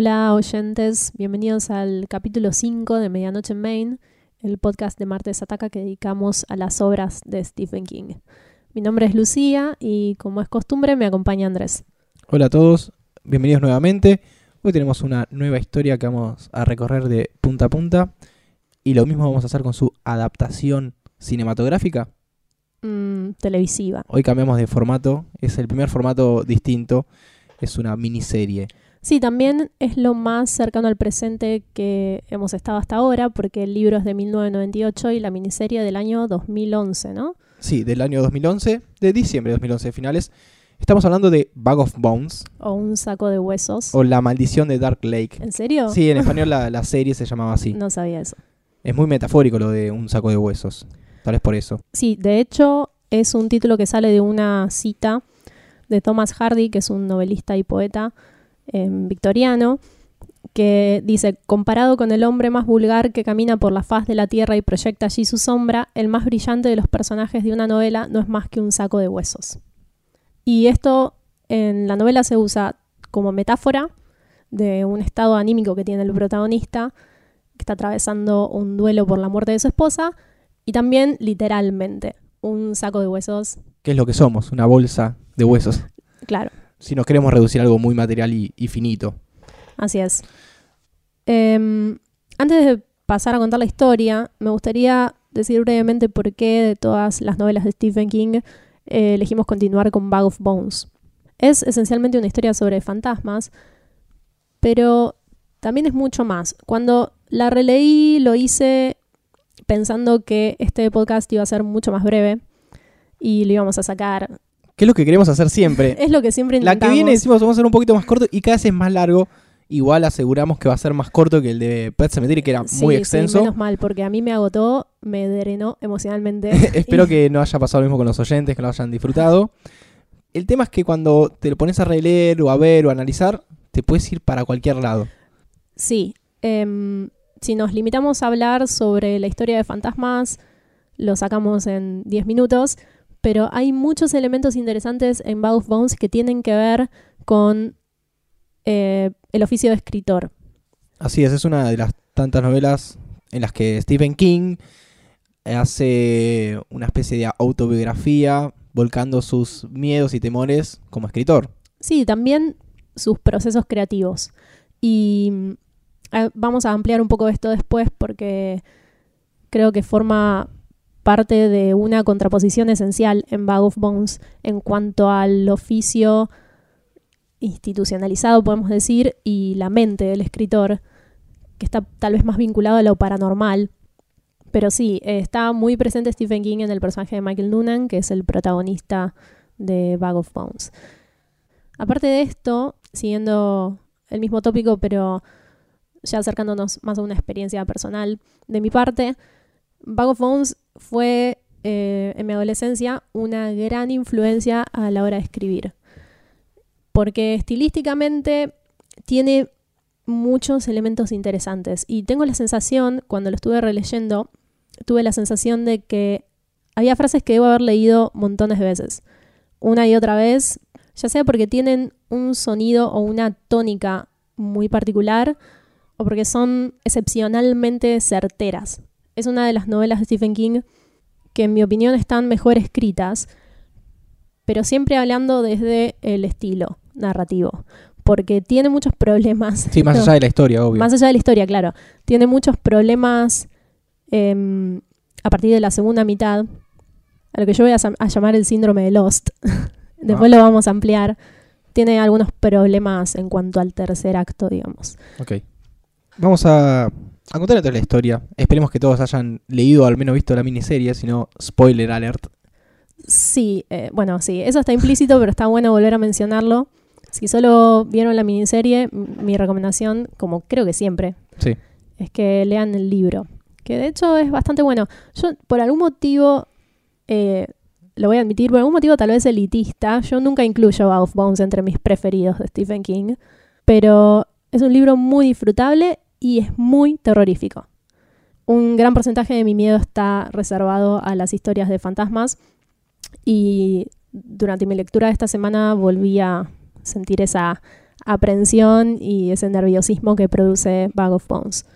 Hola oyentes, bienvenidos al capítulo 5 de Medianoche en Maine, el podcast de Martes Ataca que dedicamos a las obras de Stephen King. Mi nombre es Lucía y como es costumbre me acompaña Andrés. Hola a todos, bienvenidos nuevamente. Hoy tenemos una nueva historia que vamos a recorrer de punta a punta y lo mismo vamos a hacer con su adaptación cinematográfica. Mm, televisiva. Hoy cambiamos de formato, es el primer formato distinto, es una miniserie. Sí, también es lo más cercano al presente que hemos estado hasta ahora, porque el libro es de 1998 y la miniserie del año 2011, ¿no? Sí, del año 2011, de diciembre de 2011 finales. Estamos hablando de Bag of Bones O un saco de huesos. o La maldición de Dark Lake. ¿En serio? Sí, en español la, la serie se llamaba así. No sabía eso. Es muy metafórico lo de un saco de huesos. Tal vez por eso. Sí, de hecho es un título que sale de una cita de Thomas Hardy, que es un novelista y poeta eh, victoriano, que dice, comparado con el hombre más vulgar que camina por la faz de la tierra y proyecta allí su sombra, el más brillante de los personajes de una novela no es más que un saco de huesos. Y esto en la novela se usa como metáfora de un estado anímico que tiene el protagonista, que está atravesando un duelo por la muerte de su esposa, y también literalmente, un saco de huesos, ¿Qué es lo que somos? Una bolsa de huesos. claro. Si nos queremos reducir algo muy material y, y finito. Así es. Em, antes de pasar a contar la historia, me gustaría decir brevemente por qué de todas las novelas de Stephen King eh, elegimos continuar con Bag of Bones. Es esencialmente una historia sobre fantasmas, pero también es mucho más. Cuando la releí lo hice pensando que este podcast iba a ser mucho más breve y lo íbamos a sacar. ¿Qué es lo que queremos hacer siempre? Es lo que siempre La intentamos. que viene decimos vamos a hacer un poquito más corto y cada vez es más largo. Igual aseguramos que va a ser más corto que el de Pet Cemetery, que era Sí, muy sí, extenso. menos mal, porque a mí me agotó, me drenó emocionalmente. Espero que no haya pasado lo mismo con los oyentes, que lo hayan disfrutado. El tema es que cuando te lo pones a releer o a ver o a analizar, te puedes ir para cualquier lado. Sí. em, si nos limitamos a hablar sobre la historia de fantasmas, lo sacamos en 10 minutos, pero hay muchos elementos interesantes en Bag of Bones que tienen que ver con eh, el oficio de escritor. Así es, es una de las tantas novelas en las que Stephen King hace una especie de autobiografía volcando sus miedos y temores como escritor. Sí, también sus procesos creativos. Y mm, eh, vamos a ampliar un poco esto después porque creo que forma parte de una contraposición esencial en Bag of Bones en cuanto al oficio institucionalizado, podemos decir, y la mente del escritor, que está tal vez más vinculado a lo paranormal. Pero sí, eh, está muy presente Stephen King en el personaje de Michael Noonan, que es el protagonista de Bag of Bones. Aparte de esto, siguiendo el mismo tópico, pero ya acercándonos más a una experiencia personal de mi parte, Bag of Bones fue eh, en mi adolescencia una gran influencia a la hora de escribir. Porque estilísticamente tiene muchos elementos interesantes. Y tengo la sensación, cuando lo estuve releyendo, tuve la sensación de que había frases que debo haber leído montones de veces. Una y otra vez, ya sea porque tienen un sonido o una tónica muy particular o porque son excepcionalmente certeras. Es una de las novelas de Stephen King que en mi opinión están mejor escritas, pero siempre hablando desde el estilo narrativo, porque tiene muchos problemas. Sí, más No, allá de la historia, obvio. más allá de la historia, claro. Tiene muchos problemas em, a partir de la segunda mitad, a lo que yo voy a llamar el síndrome de Lost. Después Ah. lo vamos a ampliar. Tiene algunos problemas en cuanto al tercer acto, digamos. Ok. Vamos a, a contar entonces la historia. Esperemos que todos hayan leído o al menos visto la miniserie, si no, spoiler alert. Sí, eh, bueno, sí, eso está implícito, pero está bueno volver a mencionarlo. Si solo vieron la miniserie, mi recomendación, como creo que siempre, Sí. es que lean el libro, que de hecho es bastante bueno. Yo, por algún motivo, eh, lo voy a admitir, por algún motivo tal vez elitista, yo nunca incluyo Bag of Bones entre mis preferidos de Stephen King, pero es un libro muy disfrutable y es muy terrorífico. Un gran porcentaje de mi miedo está reservado a las historias de fantasmas y durante mi lectura de esta semana volví a sentir esa aprensión y ese nerviosismo que produce Bag of Bones.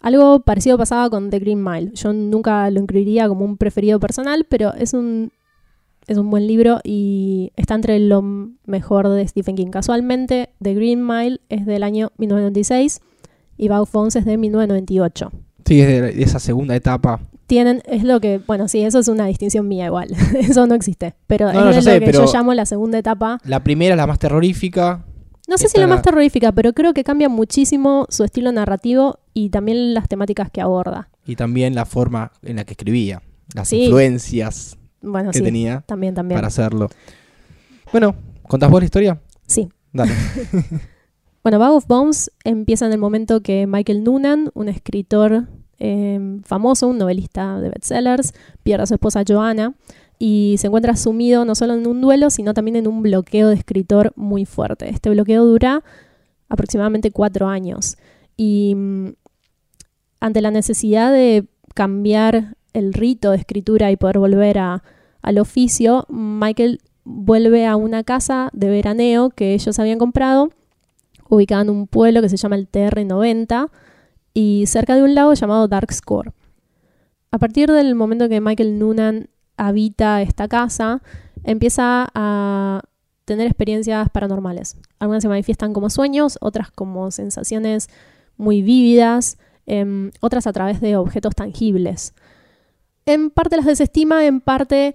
Algo parecido pasaba con The Green Mile. Yo nunca lo incluiría como un preferido personal, pero es un, es un buen libro y está entre lo mejor de Stephen King. Casualmente, The Green Mile es del año 1996 y Bag of Bones es de 1998. Sí, es de esa segunda etapa. Tienen, es lo que, bueno, sí, eso es una distinción mía igual. eso no existe. Pero No, no, es ya de sé, lo que pero- yo llamo la segunda etapa. La primera, la más terrorífica. No sé si la más terrorífica, pero creo que cambia muchísimo su estilo narrativo y también las temáticas que aborda. Y también la forma en la que escribía. Las Sí. influencias Bueno, que sí, tenía también, también. para hacerlo. Bueno, ¿contás vos la historia? Sí. Dale. Bueno, Bag of Bones empieza en el momento que Michael Noonan, un escritor eh, famoso, un novelista de bestsellers, pierde a su esposa Joanna y se encuentra sumido no solo en un duelo, sino también en un bloqueo de escritor muy fuerte. Este bloqueo dura aproximadamente cuatro años y mm, ante la necesidad de cambiar el rito de escritura y poder volver a- al oficio, Michael vuelve a una casa de veraneo que ellos habían comprado ubicada en un pueblo que se llama el TR-90 y cerca de un lago llamado Dark Score. A partir del momento que Michael Noonan habita esta casa, empieza a tener experiencias paranormales. Algunas se manifiestan como sueños, otras como sensaciones muy vívidas, em, otras a través de objetos tangibles. En parte las desestima, en parte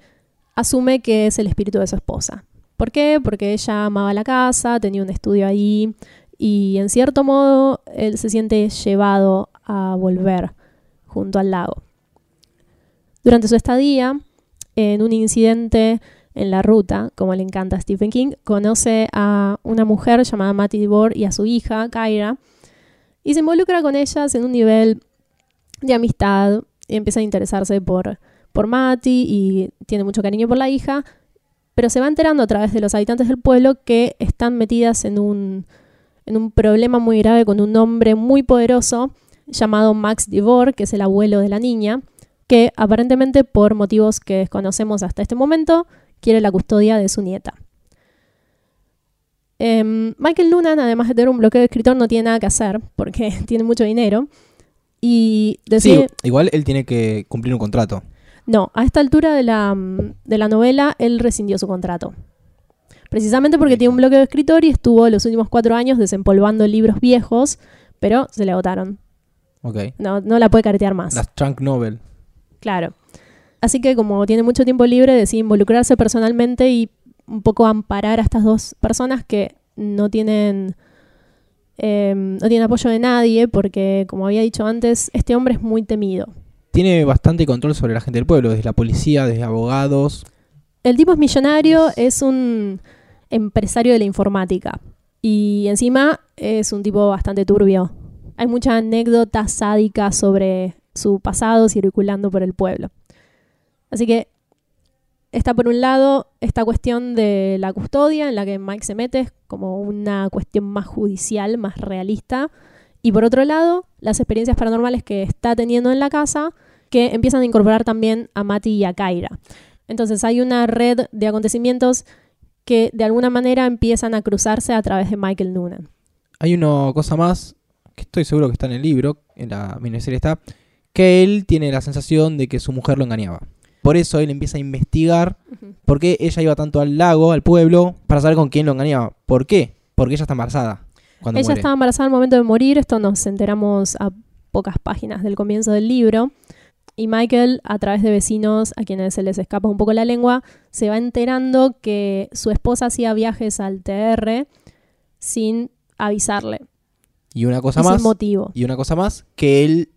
asume que es el espíritu de su esposa. ¿Por qué? Porque ella amaba la casa, tenía un estudio ahí y en cierto modo él se siente llevado a volver junto al lago. Durante su estadía, en un incidente en la ruta, como le encanta a Stephen King, conoce a una mujer llamada Matty DeBoer y a su hija, Kyra, y se involucra con ellas en un nivel de amistad y empieza a interesarse por, por Matty y tiene mucho cariño por la hija, pero se va enterando a través de los habitantes del pueblo que están metidas en un, en un problema muy grave con un hombre muy poderoso llamado Max DeVore, que es el abuelo de la niña, que aparentemente por motivos que desconocemos hasta este momento, quiere la custodia de su nieta. Em, Michael Noonan, además de tener un bloqueo de escritor, no tiene nada que hacer porque tiene mucho dinero. Y decide, Sí, igual él tiene que cumplir un contrato. no, a esta altura de la, de la novela, él rescindió su contrato. Precisamente porque tiene un bloqueo de escritor y estuvo los últimos cuatro años desempolvando libros viejos, pero se le agotaron. Ok. No, no la puede caretear más. Las Trunk Novel. Claro. Así que como tiene mucho tiempo libre, decide involucrarse personalmente y un poco amparar a estas dos personas que no tienen, eh, no tienen apoyo de nadie porque, como había dicho antes, este hombre es muy temido. Tiene bastante control sobre la gente del pueblo, desde la policía, desde abogados. El tipo es millonario, es un empresario de la informática y encima es un tipo bastante turbio. Hay mucha anécdota sádica sobre su pasado circulando por el pueblo. Así que está por un lado esta cuestión de la custodia en la que Mike se mete, como una cuestión más judicial, más realista. Y por otro lado, las experiencias paranormales que está teniendo en la casa, que empiezan a incorporar también a Mati y a Kaira. Entonces hay una red de acontecimientos que de alguna manera empiezan a cruzarse a través de Michael Noonan. Hay una cosa más, que estoy seguro que está en el libro, en la miniserie está, que él tiene la sensación de que su mujer lo engañaba. Por eso él empieza a investigar por qué ella iba tanto al lago, al pueblo, para saber con quién lo engañaba. ¿Por qué? Porque ella está embarazada cuando Ella muere. estaba embarazada al momento de morir, esto nos enteramos a pocas páginas del comienzo del libro. Y Michael, a través de vecinos a quienes se les escapa un poco la lengua, se va enterando que su esposa hacía viajes al TR sin avisarle Y una cosa y más, sin motivo. y una cosa más, que él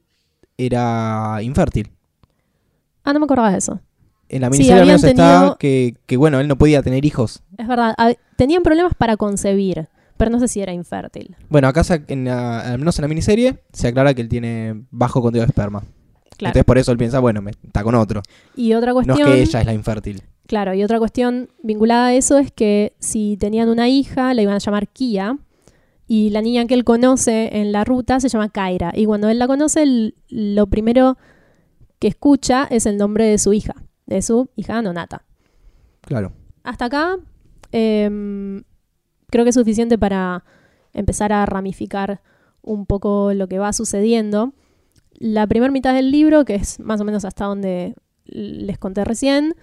era infértil. Ah, no me acordaba de eso. En la Sí, miniserie al habían menos está que, que, bueno, él no podía tener hijos. Es verdad, tenían problemas para concebir, pero no sé si era infértil. Bueno, acá se- en la- al menos en la miniserie se aclara que él tiene bajo conteo de esperma. Claro. Entonces por eso él piensa, bueno, me, está con otro. y otra No cuestión... es que ella es la infértil. Claro, y otra cuestión vinculada a eso es que si tenían una hija, la iban a llamar Kia, y la niña que él conoce en la ruta se llama Kaira. Y cuando él la conoce, lo primero que escucha es el nombre de su hija, de su hija Nonata. Claro. Hasta acá, em, creo que es suficiente para empezar a ramificar un poco lo que va sucediendo. La primera mitad del libro, que es más o menos hasta donde les conté recién,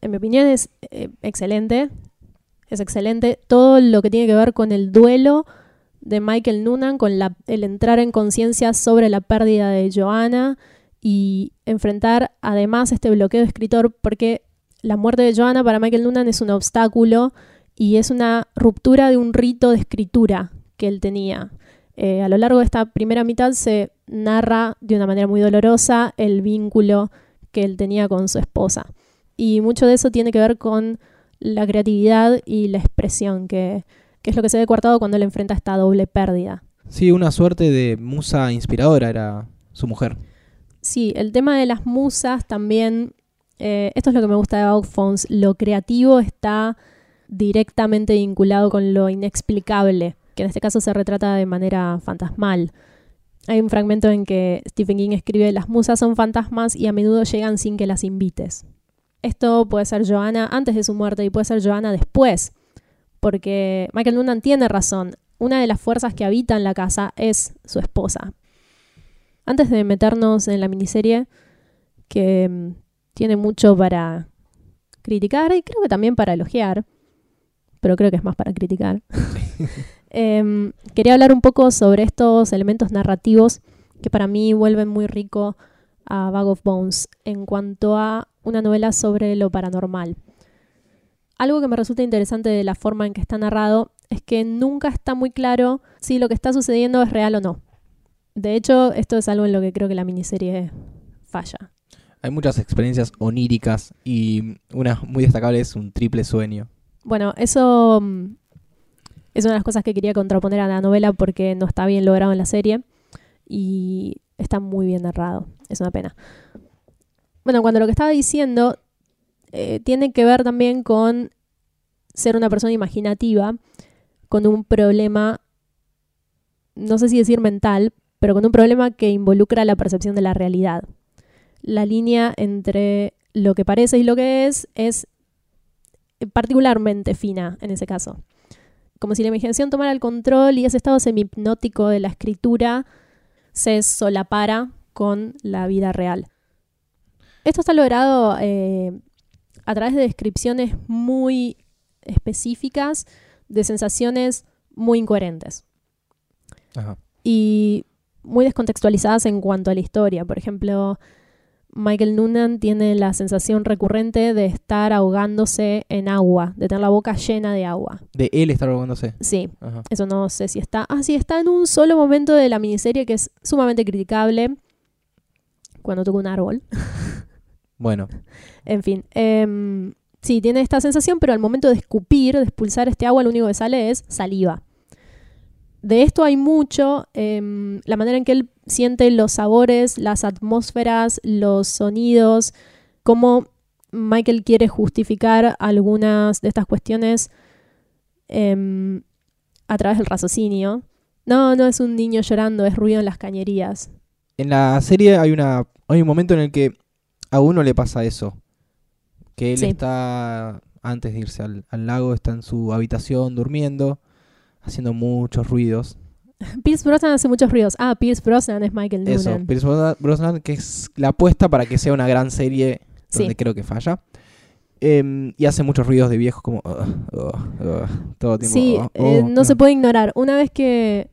en mi opinión es eh, excelente. Es excelente. Todo lo que tiene que ver con el duelo de Michael Noonan, con el entrar en conciencia sobre la pérdida de Joanna y enfrentar además este bloqueo de escritor, porque la muerte de Joanna para Michael Noonan es un obstáculo y es una ruptura de un rito de escritura que él tenía. Eh, a lo largo de esta primera mitad se narra de una manera muy dolorosa el vínculo que él tenía con su esposa. Y mucho de eso tiene que ver con la creatividad y la expresión, que, que es lo que se ve coartado cuando él enfrenta esta doble pérdida. Sí, una suerte de musa inspiradora era su mujer. Sí, el tema de las musas también, eh, esto es lo que me gusta de Outphones, lo creativo está directamente vinculado con lo inexplicable, que en este caso se retrata de manera fantasmal. Hay un fragmento en que Stephen King escribe, las musas son fantasmas y a menudo llegan sin que las invites. Esto puede ser Joanna antes de su muerte y puede ser Joanna después, porque Michael Noonan tiene razón. Una de las fuerzas que habitan la casa es su esposa. Antes de meternos en la miniserie, que mm, tiene mucho para criticar y creo que también para elogiar, pero creo que es más para criticar, em, quería hablar un poco sobre estos elementos narrativos que para mí vuelven muy rico a Bag of Bones en cuanto a una novela sobre lo paranormal. Algo que me resulta interesante de la forma en que está narrado es que nunca está muy claro si lo que está sucediendo es real o no. De hecho, esto es algo en lo que creo que la miniserie falla. Hay muchas experiencias oníricas y una muy destacable es un triple sueño. Bueno, eso mm, es una de las cosas que quería contraponer a la novela porque no está bien logrado en la serie y está muy bien narrado. Es una pena. Bueno, cuando lo que estaba diciendo eh, tiene que ver también con ser una persona imaginativa, con un problema, no sé si decir mental, pero con un problema que involucra la percepción de la realidad. La línea entre lo que parece y lo que es es particularmente fina en ese caso. Como si la imaginación tomara el control y ese estado semi-hipnótico de la escritura se solapara con la vida real. Esto está logrado eh, a través de descripciones muy específicas de sensaciones muy incoherentes. Y muy descontextualizadas en cuanto a la historia. Por ejemplo, Michael Noonan tiene la sensación recurrente de estar ahogándose en agua, de tener la boca llena de agua. De él estar ahogándose. Sí, eso no sé si está. Ah, sí, está en un solo momento de la miniserie que es sumamente criticable. Cuando toca un árbol. Bueno. En fin. Em, sí, tiene esta sensación, pero al momento de escupir, de expulsar este agua, lo único que sale es saliva. De esto hay mucho. Em, la manera en que él siente los sabores, las atmósferas, los sonidos, cómo Michael quiere justificar algunas de estas cuestiones em, a través del raciocinio. No, no es un niño llorando, es ruido en las cañerías. En la serie hay, una, hay un momento en el que a uno le pasa eso. Que él está, antes de irse al, lago, está en su habitación durmiendo, haciendo muchos ruidos. Pierce Brosnan hace muchos ruidos. Ah, Pierce Brosnan es Michael Noonan. Eso, Pierce Brosnan, que es la apuesta para que sea una gran serie donde creo que falla. Em, y hace muchos ruidos de viejos como... todo tiempo. Sí, eh, no, se puede ignorar. Una vez que,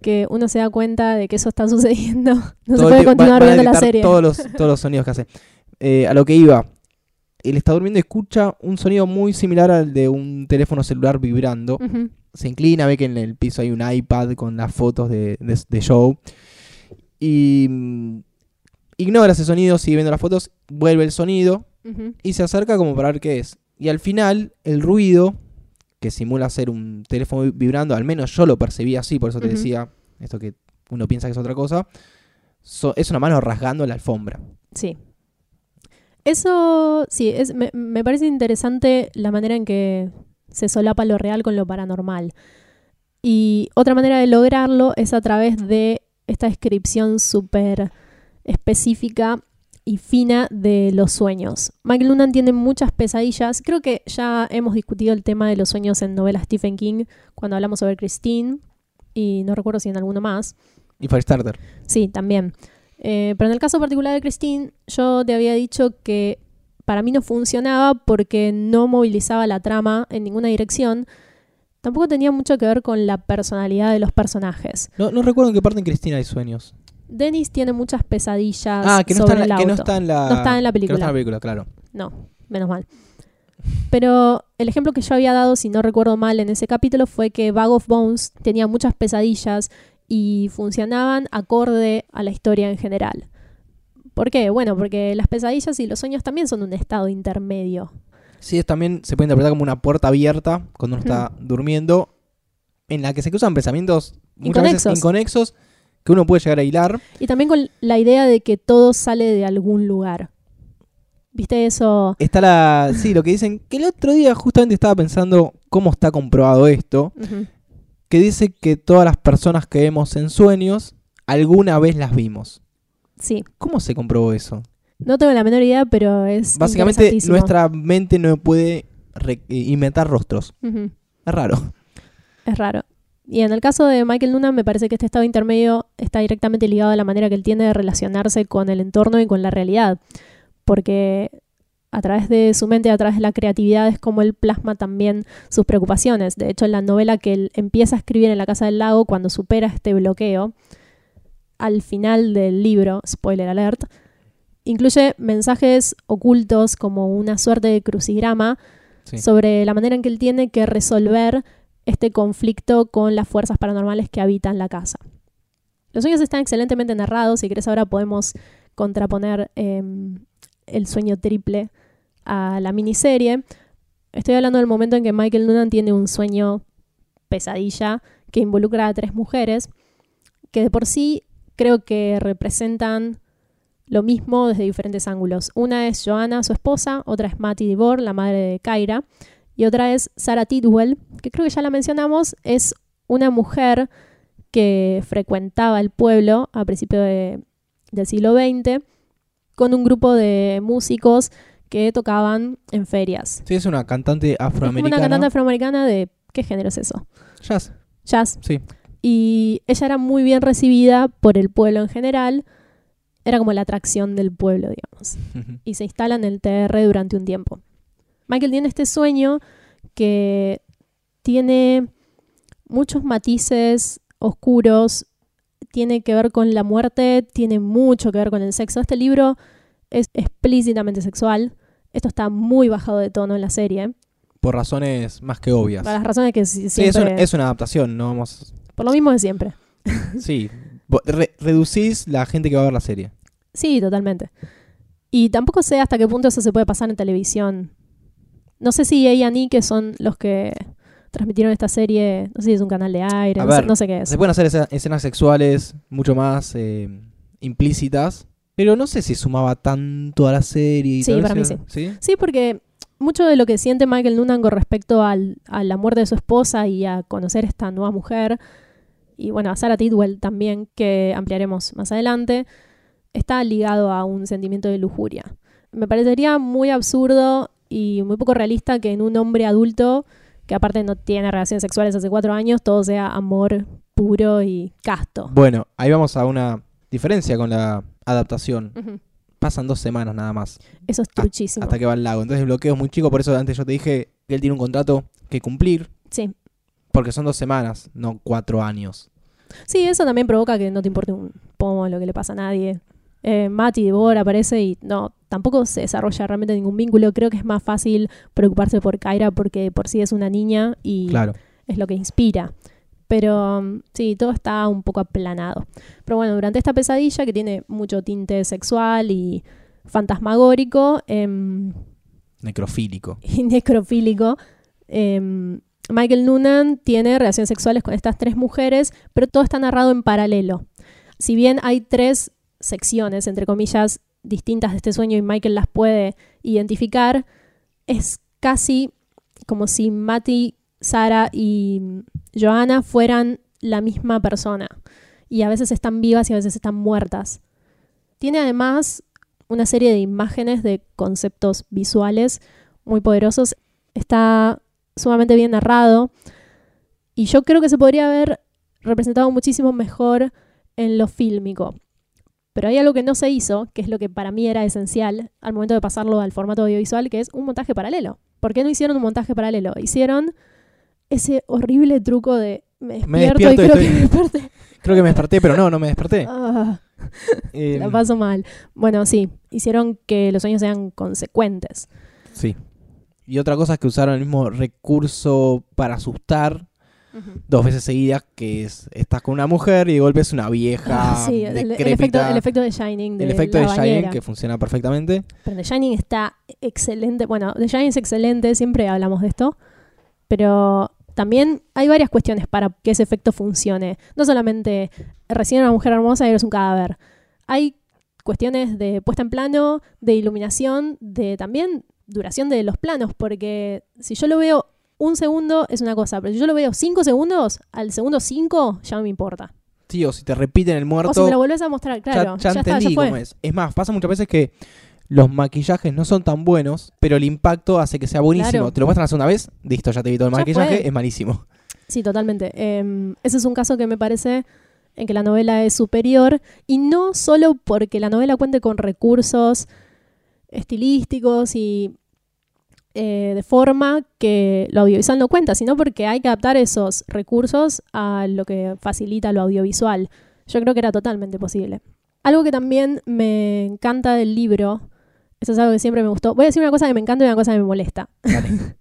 que uno se da cuenta de que eso está sucediendo, no se puede continuar viendo la serie. Todos los, todos los sonidos que hace. Eh, a lo que iba, él está durmiendo y escucha un sonido muy similar al de un teléfono celular vibrando. Se inclina, ve que en el piso hay un iPad con las fotos de, de, Joe. Y mm, ignora ese sonido, sigue viendo las fotos, vuelve el sonido y se acerca como para ver qué es. Y al final, el ruido que simula ser un teléfono vibrando, al menos yo lo percibí así, por eso te decía esto que uno piensa que es otra cosa, es una mano rasgando la alfombra. Sí. Eso, sí, es, me, me, parece interesante la manera en que se solapa lo real con lo paranormal. Y otra manera de lograrlo es a través de esta descripción súper específica y fina de los sueños. Michael Noonan tiene muchas pesadillas. Creo que ya hemos discutido el tema de los sueños en novelas Stephen King cuando hablamos sobre Christine y no recuerdo si en alguno más. Y Firestarter. Sí, también. Eh, pero en el caso particular de Christine, yo te había dicho que para mí no funcionaba porque no movilizaba la trama en ninguna dirección. Tampoco tenía mucho que ver con la personalidad de los personajes. No, no recuerdo en qué parte en Cristina hay sueños. Dennis tiene muchas pesadillas Ah, que no, está en la, que no está en la... No está en la que no está en película. la película, claro. No, menos mal. Pero el ejemplo que yo había dado, si no recuerdo mal en ese capítulo, fue que Bag of Bones tenía muchas pesadillas y funcionaban acorde a la historia en general. ¿Por qué? Bueno, porque las pesadillas y los sueños también son un estado intermedio. Sí, es también se puede interpretar como una puerta abierta cuando uno está durmiendo, en la que se cruzan pensamientos muchas veces Inconexos. inconexos que uno puede llegar a hilar. Y también con la idea de que todo sale de algún lugar. ¿Viste eso? Está la. Sí, lo que dicen. Que el otro día justamente estaba pensando cómo está comprobado esto. Que dice que todas las personas que vemos en sueños, alguna vez las vimos. Sí, ¿Cómo se comprobó eso? no tengo la menor idea, pero es Básicamente, nuestra mente no puede eh, inventar rostros. Es raro. Es raro. Y en el caso de Michael Noonan, me parece que este estado intermedio está directamente ligado a la manera que él tiene de relacionarse con el entorno y con la realidad. Porque a través de su mente, a través de la creatividad, es como él plasma también sus preocupaciones. De hecho, en la novela que él empieza a escribir en la Casa del Lago, cuando supera este bloqueo, al final del libro, spoiler alert, incluye mensajes ocultos como una suerte de crucigrama Sí. sobre la manera en que él tiene que resolver este conflicto con las fuerzas paranormales que habitan la casa. Los sueños están excelentemente narrados, si querés ahora podemos contraponer eh, el sueño triple a la miniserie. Estoy hablando del momento en que Michael Noonan tiene un sueño pesadilla que involucra a tres mujeres que de por sí creo que representan lo mismo desde diferentes ángulos. Una es Joanna, su esposa, otra es Matty DeVore, la madre de Kyra, y otra es Sarah Tidwell, que creo que ya la mencionamos, es una mujer que frecuentaba el pueblo a principios de- del siglo XX con un grupo de músicos que tocaban en ferias. Sí, es una cantante Es afroamericana. una cantante afroamericana de... ¿Qué género es eso? Jazz, Jazz. sí. Y ella era muy bien recibida por el pueblo en general. Era como la atracción del pueblo, digamos. Y se instala en el TR durante un tiempo. Michael tiene este sueño que tiene muchos matices oscuros, tiene que ver con la muerte, tiene mucho que ver con el sexo. Este libro es explícitamente sexual. Esto está muy bajado de tono en la serie. Por razones más que obvias. Para las razones que si- Sí, es siempre... es una adaptación, no vamos. Por lo mismo de siempre. Sí. Re- reducís la gente que va a ver la serie. Sí, totalmente. Y tampoco sé hasta qué punto eso se puede pasar en televisión. No sé si A&E, que son los que transmitieron esta serie, no sé si es un canal de aire, no, sé, ver, no sé qué es. Se pueden hacer escenas sexuales mucho más eh, implícitas, pero no sé si sumaba tanto a la serie. Y Sí, para mí ¿Sí? Sí, porque mucho de lo que siente Michael Noonan con respecto al- a la muerte de su esposa y a conocer esta nueva mujer, y bueno, a Sarah Tidwell también, que ampliaremos más adelante, está ligado a un sentimiento de lujuria. Me parecería muy absurdo y muy poco realista que en un hombre adulto, que aparte no tiene relaciones sexuales hace cuatro años, todo sea amor puro y casto. Bueno, ahí vamos a una diferencia con la adaptación. Pasan dos semanas nada más Eso es truchísimo. hasta que va al lago. Entonces el bloqueo es muy chico, por eso antes yo te dije que él tiene un contrato que cumplir, Sí. Porque son dos semanas, no cuatro años. Sí, eso también provoca que no te importe un pomo lo que le pasa a nadie. Eh, Mati Deborah aparece y no, tampoco se desarrolla realmente ningún vínculo. Creo que es más fácil preocuparse por Kyra porque por sí es una niña y Claro. es lo que inspira. Pero um, sí, todo está un poco aplanado. Pero bueno, durante esta pesadilla que tiene mucho tinte sexual y fantasmagórico em, Necrofílico. y necrofílico, em, Michael Noonan tiene relaciones sexuales con estas tres mujeres, pero todo está narrado en paralelo. Si bien hay tres secciones, entre comillas, distintas de este sueño y Michael las puede identificar, es casi como si Matty, Sara y Joanna fueran la misma persona. Y a veces están vivas y a veces están muertas. Tiene además una serie de imágenes, de conceptos visuales muy poderosos. Está sumamente bien narrado. Y yo creo que se podría haber representado muchísimo mejor en lo fílmico. Pero hay algo que no se hizo, que es lo que para mí era esencial al momento de pasarlo al formato audiovisual, que es un montaje paralelo. ¿Por qué no hicieron un montaje paralelo? Hicieron ese horrible truco de me despierto, despierto y y creo estoy- que me desperté. Creo que me desperté, pero no, no me desperté. Ah, Eh, la paso mal. Bueno, sí, hicieron que los sueños sean consecuentes. sí. Y otra cosa es que usaron el mismo recurso para asustar dos veces seguidas, que es estás con una mujer y de golpe es una vieja Ah, sí, el, el efecto, el efecto de Shining. De El efecto la de bañera. que funciona perfectamente. Pero The Shining está excelente. Bueno, The Shining es excelente, siempre hablamos de esto. Pero también hay varias cuestiones para que ese efecto funcione. No solamente recién una mujer hermosa y eres un cadáver. Hay cuestiones de puesta en plano, de iluminación, de también duración de los planos. Porque si yo lo veo un segundo es una cosa, pero si yo lo veo cinco segundos, al segundo cinco ya no me importa. Sí, o si te repiten el muerto. O si me lo volvés a mostrar, claro, ya, ya, ya está, ya entendí cómo es. Es más, pasa muchas veces que los maquillajes no son tan buenos, pero el impacto hace que sea buenísimo. Claro. Te lo muestran la segunda vez, listo, ya te vi todo el maquillaje, fue. es malísimo. Sí, totalmente. Eh, ese es un caso que me parece en que la novela es superior y no solo porque la novela cuente con recursos estilísticos y eh, de forma que lo audiovisual no cuenta, sino porque hay que adaptar esos recursos a lo que facilita lo audiovisual. Yo creo que era totalmente posible. Algo que también me encanta del libro, eso es algo que siempre me gustó. Voy a decir una cosa que me encanta y una cosa que me molesta.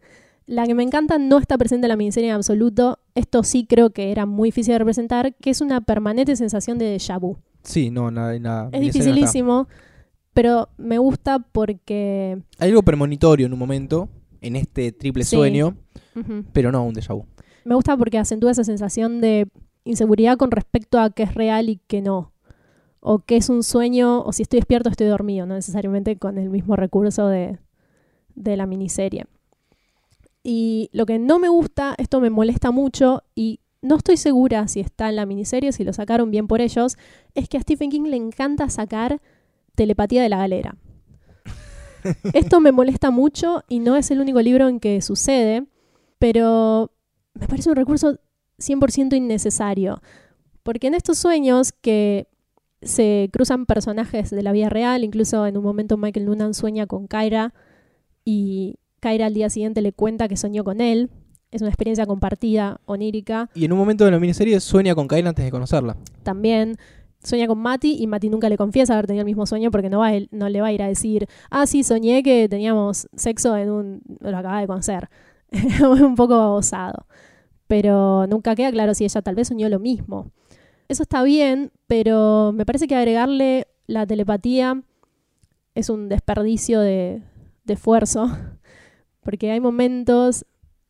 La que me encanta no está presente en la miniserie en absoluto. Esto sí creo que era muy difícil de representar, que es una permanente sensación de déjà vu. sí, no, nada, nada. Es dificilísimo, pero me gusta porque... Hay algo premonitorio en un momento, en este triple Sí. sueño, pero no un déjà vu. Me gusta porque acentúa esa sensación de inseguridad con respecto a qué es real y qué no. O qué es un sueño, o si estoy despierto, estoy dormido, no necesariamente con el mismo recurso de, de la miniserie. Y lo que no me gusta, esto me molesta mucho y no estoy segura si está en la miniserie, si lo sacaron bien por ellos, es que a Stephen King le encanta sacar telepatía de la galera. Esto me molesta mucho y no es el único libro en que sucede, pero me parece un recurso 100% innecesario. Porque en estos sueños que se cruzan personajes de la vida real, incluso en un momento Michael Noonan sueña con Kyra y Kyra al día siguiente le cuenta que soñó con él. Es una experiencia compartida, onírica. Y en un momento de la miniserie sueña con Kyle antes de conocerla. También sueña con Mati y Mati nunca le confiesa haber tenido el mismo sueño porque no, va, no le va a ir a decir, ah, sí, soñé que teníamos sexo en un... lo acaba de conocer. un poco babosado. Pero nunca queda claro si ella tal vez soñó lo mismo. Eso está bien, pero me parece que agregarle la telepatía es un desperdicio de, de esfuerzo. Porque hay momentos,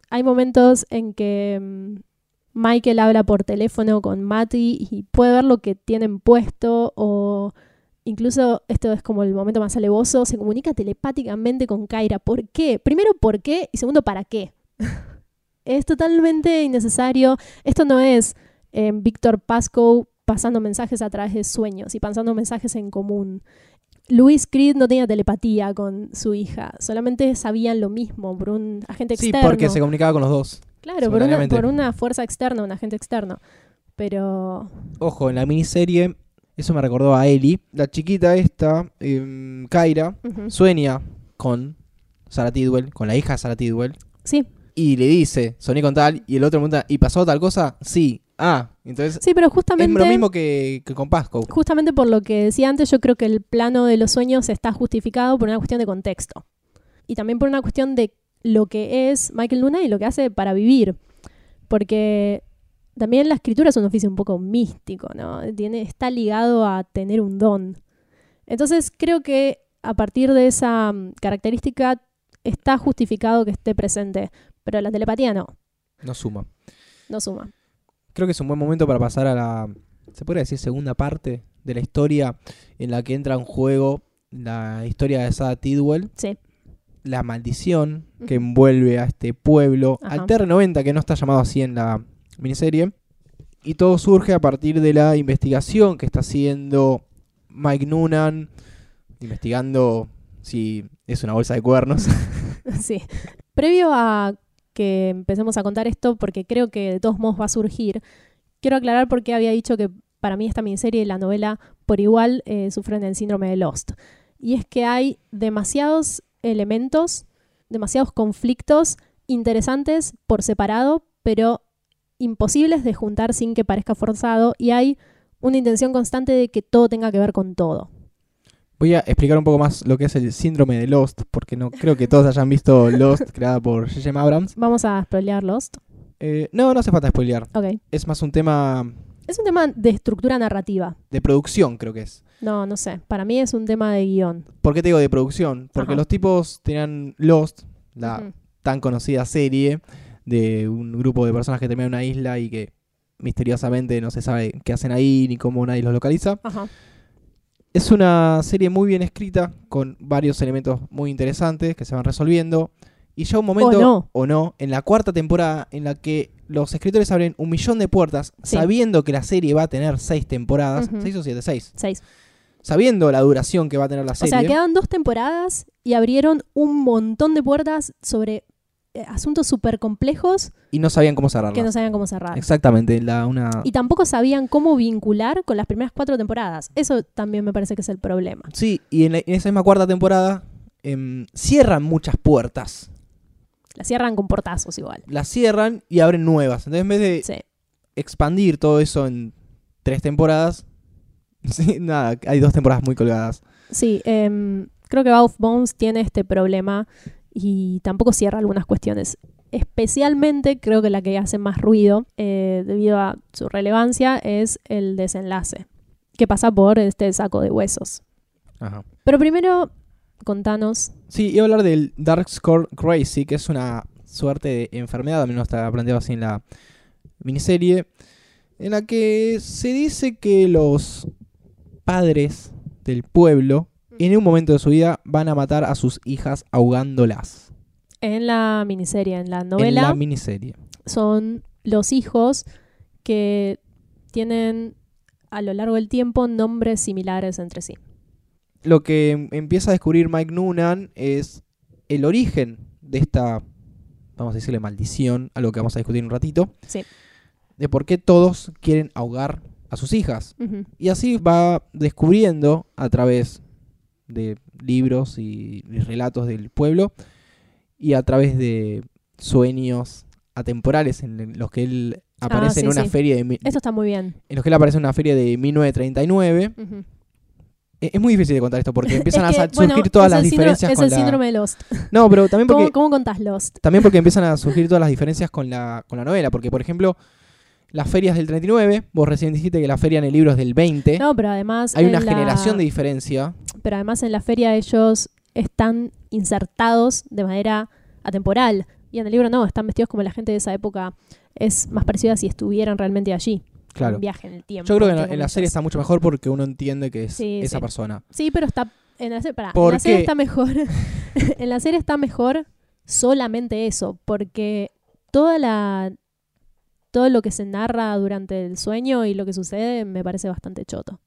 hay momentos en que mm, Michael habla por teléfono con Matty y puede ver lo que tienen puesto o incluso esto es como el momento más alevoso, se comunica telepáticamente con Kyra. ¿Por qué? Primero, ¿por qué? Y segundo, ¿para qué? es totalmente innecesario. Esto no es eh, Víctor Pascoe pasando mensajes a través de sueños y pasando mensajes en común. Luis Creed no tenía telepatía con su hija, solamente sabían lo mismo por un agente Sí, externo. porque se comunicaba con los dos. Claro, por una, por una fuerza externa, un agente externo. Pero Ojo, en la miniserie, eso me recordó a Ellie. La chiquita esta, em, Kyra, sueña con Sarah Tidwell, con la hija de Sarah Tidwell. sí, Y le dice, soñé con tal, y el otro pregunta, ¿y pasó tal cosa? Sí. Ah, entonces sí, pero es justamente, lo mismo que, que con Pasco. justamente por lo que decía antes, yo creo que el plano de los sueños está justificado por una cuestión de contexto. Y también por una cuestión de lo que es Michael Luna y lo que hace para vivir. Porque también la escritura es un oficio un poco místico, ¿no? Tiene, está ligado a tener un don. Entonces creo que a partir de esa mm, característica está justificado que esté presente. Pero la telepatía no, No suma. no suma. Creo que es un buen momento para pasar a la, se podría decir, segunda parte de la historia en la que entra en juego la historia de Sarah Tidwell, Sí. la maldición que envuelve a este pueblo, Ajá. al TR-90, que no está llamado así en la miniserie. Y todo surge a partir de la investigación que está haciendo Mike Noonan investigando si es una bolsa de cuernos. sí. Previo a que empecemos a contar esto, porque creo que de todos modos va a surgir, quiero aclarar por qué había dicho que para mí esta miniserie y la novela por igual eh, sufren el síndrome de Lost. Y es que hay demasiados elementos, demasiados conflictos interesantes por separado, pero imposibles de juntar sin que parezca forzado y hay una intención constante de que todo tenga que ver con todo. Voy a explicar un poco más lo que es el síndrome de Lost, porque no creo que todos hayan visto Lost, creada por J.J. Abrams. Vamos a spoilear Lost. Eh, no, no hace falta spoilear. Ok. Es más un tema Es un tema de estructura narrativa. de producción, creo que es. No, no sé. Para mí es un tema de guion. ¿Por qué te digo de producción? Porque Ajá. los tipos tenían Lost, la tan conocida serie de un grupo de personas que terminan en una isla y que misteriosamente no se sabe qué hacen ahí ni cómo nadie los localiza. Ajá. Es una serie muy bien escrita, con varios elementos muy interesantes que se van resolviendo. Y ya un momento, O no. o no, en la cuarta temporada en la que los escritores abren un millón de puertas, Sí. sabiendo que la serie va a tener seis temporadas, seis o siete, seis, Seis. sabiendo la duración que va a tener la O serie. sea, quedan dos temporadas y abrieron un montón de puertas sobre asuntos súper complejos y no sabían cómo cerrarla. que no sabían cómo cerrar. Exactamente, la, una... Y tampoco sabían cómo vincular con las primeras cuatro temporadas. Eso también me parece que es el problema. Sí, y en, la- en esa misma cuarta temporada em, cierran muchas puertas. La cierran con portazos igual. Las cierran y abren nuevas. Entonces, en vez de Sí. expandir todo eso en tres temporadas, sí, nada, hay dos temporadas muy colgadas. Sí, em, creo que Bath Bones tiene este problema y tampoco cierra algunas cuestiones. Especialmente creo que la que hace más ruido eh, debido a su relevancia es el desenlace, que pasa por este saco de huesos. Ajá. Pero primero, contanos. Sí, iba a hablar del Dark Score Crazy, que es una suerte de enfermedad, al menos está planteado así en la miniserie, en la que se dice que los padres del pueblo en un momento de su vida van a matar a sus hijas ahogándolas. En la miniserie, en la En novela, la miniserie. son los hijos que tienen a lo largo del tiempo nombres similares entre sí. Lo que em- empieza a descubrir Mike Noonan es el origen de esta, vamos a decirle maldición, algo que vamos a discutir en un ratito, Sí. de por qué todos quieren ahogar a sus hijas. Y así va descubriendo a través de libros y, y relatos del pueblo y a través de sueños atemporales en los que él aparece Ah, sí, en una sí. feria de Esto está muy bien. en los que él aparece en una feria de 1939. Ujú. E- Es muy difícil de contar esto porque empiezan Es que, a surgir bueno, todas las síndrome- diferencias Es con el la síndrome de Lost. No, pero también porque ¿Cómo, cómo contás Lost? también porque empiezan a surgir todas las diferencias con la con la novela, porque por ejemplo, las ferias del 39, vos recién dijiste que la feria en el libro es del 20. No, pero además. Hay una la- generación de diferencia. Pero además en la feria ellos están insertados de manera atemporal. Y en el libro no, están vestidos como la gente de esa época. Es más parecido a si estuvieran realmente allí. Claro. Un viaje en el tiempo. Yo creo que en la, en serie está mucho mejor porque uno entiende que es Sí, esa sí. persona. Sí, pero está. En la, pará, en ¿Por la serie está mejor. en la serie está mejor solamente eso. Porque toda la. Todo lo que se narra durante el sueño y lo que sucede me parece bastante choto.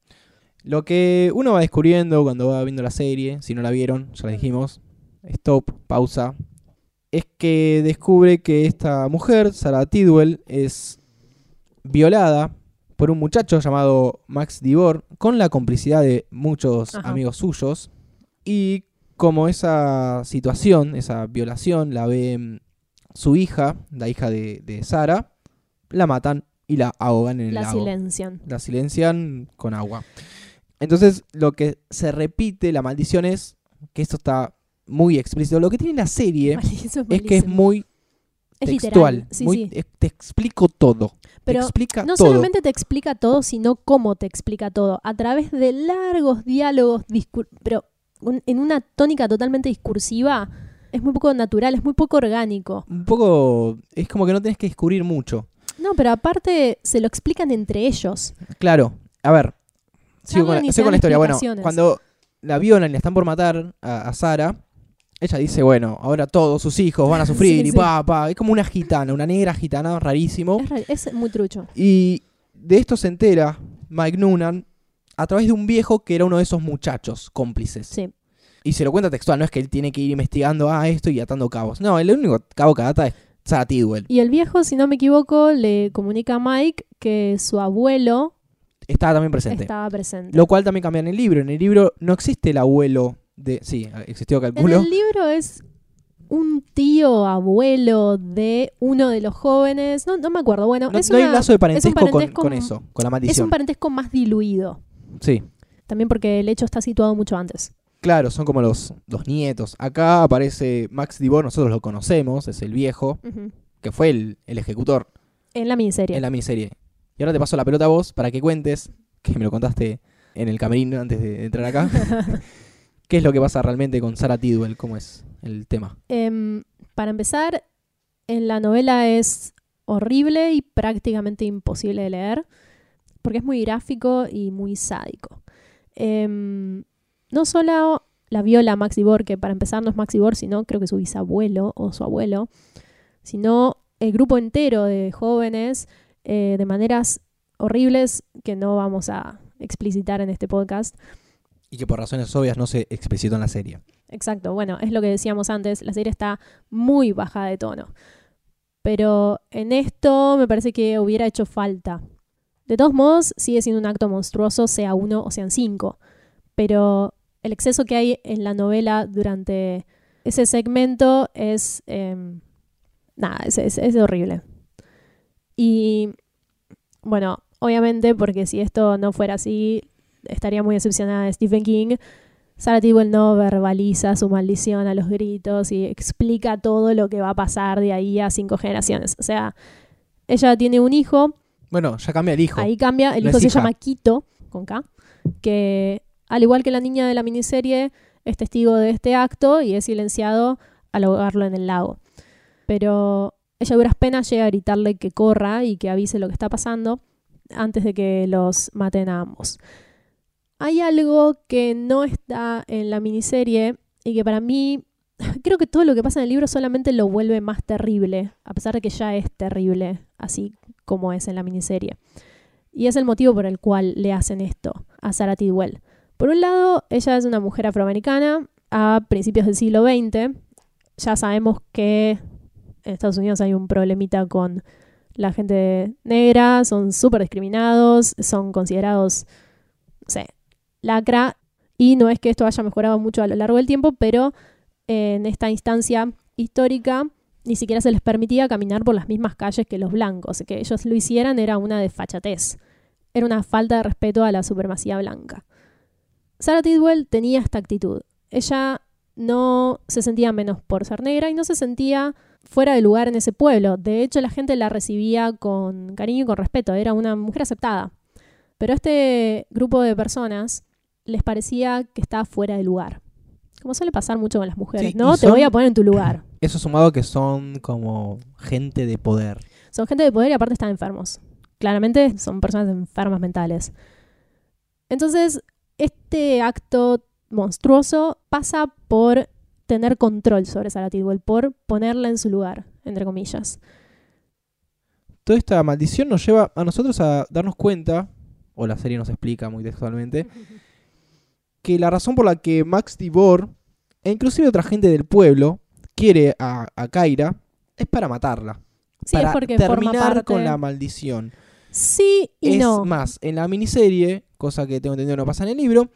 Lo que uno va descubriendo cuando va viendo la serie, si no la vieron, ya la dijimos, stop, pausa, es que descubre que esta mujer, Sarah Tidwell, es violada por un muchacho llamado Max Divor, con la complicidad de muchos Ajá. amigos suyos, y como esa situación, esa violación, la ve mm, su hija, la hija de, de Sara, la matan y la ahogan en el La lago silencian. la silencian con agua. Entonces, lo que se repite, la maldición es que esto está muy explícito. Lo que tiene la serie Malísimo, es que es muy Es textual. Sí, muy- sí. Te explico todo. Pero te explica No todo. solamente te explica todo, sino cómo te explica todo. A través de largos diálogos, pero un- en una tónica totalmente discursiva, es muy poco natural, es muy poco orgánico. Un poco. Es como que no tenés que descubrir mucho. No, pero aparte se lo explican entre ellos. Claro, a ver. Sigo con, la, se sigo con dan la historia. Bueno, cuando la violan y la están por matar a, a Sara, ella dice, bueno, ahora todos sus hijos van a sufrir Sí, y sí. pa, pa. Es como una gitana, una negra gitana, rarísimo. Es, ra- es muy trucho. Y de esto se entera Mike Noonan a través de un viejo que era uno de esos muchachos cómplices. Sí. Y se lo cuenta textual, no es que él tiene que ir investigando a esto y atando cabos. No, el único cabo que ata es Y el viejo, si no me equivoco, le comunica a Mike que su abuelo Estaba también presente. estaba presente. Lo cual también cambia en el libro. En el libro no existe el abuelo de... Sí, existió En calculo. el libro es un tío abuelo de uno de los jóvenes. No, no me acuerdo. Bueno, No, es, no hay una- lazo de es un parentesco, con- con, eso, con la Es maldición. un parentesco más diluido. Sí. También porque el hecho está situado mucho antes. Claro, son como los, los nietos. Acá aparece Max Dibor, nosotros lo conocemos, es el viejo, que fue el, el ejecutor En la miniserie. en la miniserie. Y ahora te paso la pelota a vos para que cuentes, que me lo contaste en el camerino antes de entrar acá, qué es lo que pasa realmente con Sarah Tidwell, cómo es el tema. Em, para empezar, en la novela es horrible y prácticamente imposible de leer, porque es muy gráfico y muy sádico. Em, no solo la viola Maxi Bor, que para empezar no es Maxi Bor, sino creo que su bisabuelo o su abuelo, sino el grupo entero de jóvenes eh, de maneras horribles que no vamos a explicitar en este podcast. Y que por razones obvias no se explicitó en la serie. Exacto, bueno, es lo que decíamos antes, la serie está muy baja de tono. Pero en esto me parece que hubiera hecho falta. De todos modos, sigue siendo un acto monstruoso, sea uno o sean cinco. Pero el exceso que hay en la novela durante ese segmento es... em, nada, es, es- es horrible. Y bueno, obviamente, porque si esto no fuera así, estaría muy decepcionada de Stephen King. Sarah Tidwell no verbaliza su maldición a los gritos y explica todo lo que va a pasar de ahí a cinco generaciones. O sea, ella tiene un hijo, Bueno, ya cambia el hijo. ahí cambia, el No hijo se hija. llama Quito, con K, que al igual que la niña de la miniserie, es testigo de este acto y es silenciado al ahogarlo en el lago. Pero ella duras penas llega a gritarle que corra y que avise lo que está pasando antes de que los maten a ambos. Hay algo que no está en la miniserie y que para mí creo que todo lo que pasa en el libro solamente lo vuelve más terrible, a pesar de que ya es terrible, así como es en la miniserie. Y es el motivo por el cual le hacen esto a Sarah Tidwell. Por un lado, ella es una mujer afroamericana a principios del siglo XX. Ya sabemos que en Estados Unidos hay un problemita con la gente negra, son súper discriminados, son considerados, no sé, lacra. Y no es que esto haya mejorado mucho a lo largo del tiempo, pero en esta instancia histórica ni siquiera se les permitía caminar por las mismas calles que los blancos. Que ellos lo hicieran era una desfachatez. Era una falta de respeto a la supremacía blanca. Sarah Tidwell tenía esta actitud. Ella no se sentía menos por ser negra y no se sentía fuera de lugar en ese pueblo. De hecho, la gente la recibía con cariño y con respeto. Era una mujer aceptada. Pero a este grupo de personas les parecía que estaba fuera de lugar. Como suele pasar mucho con las mujeres, Sí, ¿no? Te voy a poner en tu lugar. Eso sumado que son como gente de poder. Son gente de poder y aparte están enfermos. Claramente son personas enfermas mentales. Entonces, este acto monstruoso pasa por tener control sobre Sarah Tidwell, por ponerla en su lugar, entre comillas. Toda esta maldición nos lleva a nosotros a darnos cuenta, o la serie nos explica muy textualmente, que la razón por la que Max Divor, e inclusive otra gente del pueblo, quiere a, a Kaira, es para matarla. Sí, para es porque terminar parte... con la maldición. Sí y es no. más, en la miniserie, cosa que tengo entendido no pasa en el libro,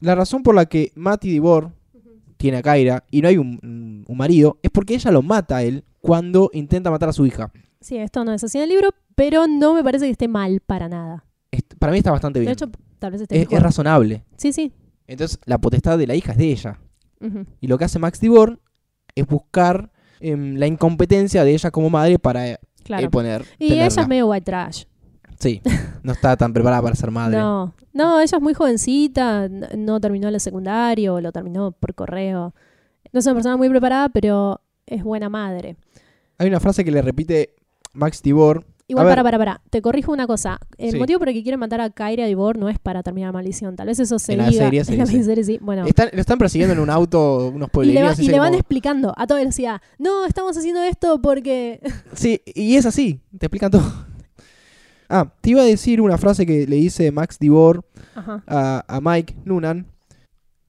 la razón por la que Mati Divor tiene a Kaira y no hay un, marido es porque ella lo mata a él cuando intenta matar a su hija. Sí, esto no es así en el libro, pero no me parece que esté mal para nada. Para mí está bastante bien. De hecho, tal vez esté es, mejor. es razonable. Sí, sí. Entonces, la potestad de la hija es de ella. Y lo que hace Max Divor es buscar em, la incompetencia de ella como madre para eh, Claro. poner. y ella es medio white trash. Sí, no está tan preparada para ser madre. No, no, ella es muy jovencita, n- no terminó el secundario, lo terminó por correo. No es una persona muy preparada, pero es buena madre. Hay una frase que le repite Max Divor. Igual, para, para, para, te corrijo una cosa. El Sí. motivo por el que quieren matar a Kyra Divor no es para terminar la maldición. Tal vez eso se En la diga serie se en la miniserie, sí. Bueno, Están, lo están persiguiendo en un auto unos y le, va- pueblerinos. y le van explicando a toda velocidad. No, estamos haciendo esto porque... Sí, y es así. Te explican todo. Ah, te iba a decir una frase que le dice Max Divor Ajá. a, a Mike Noonan.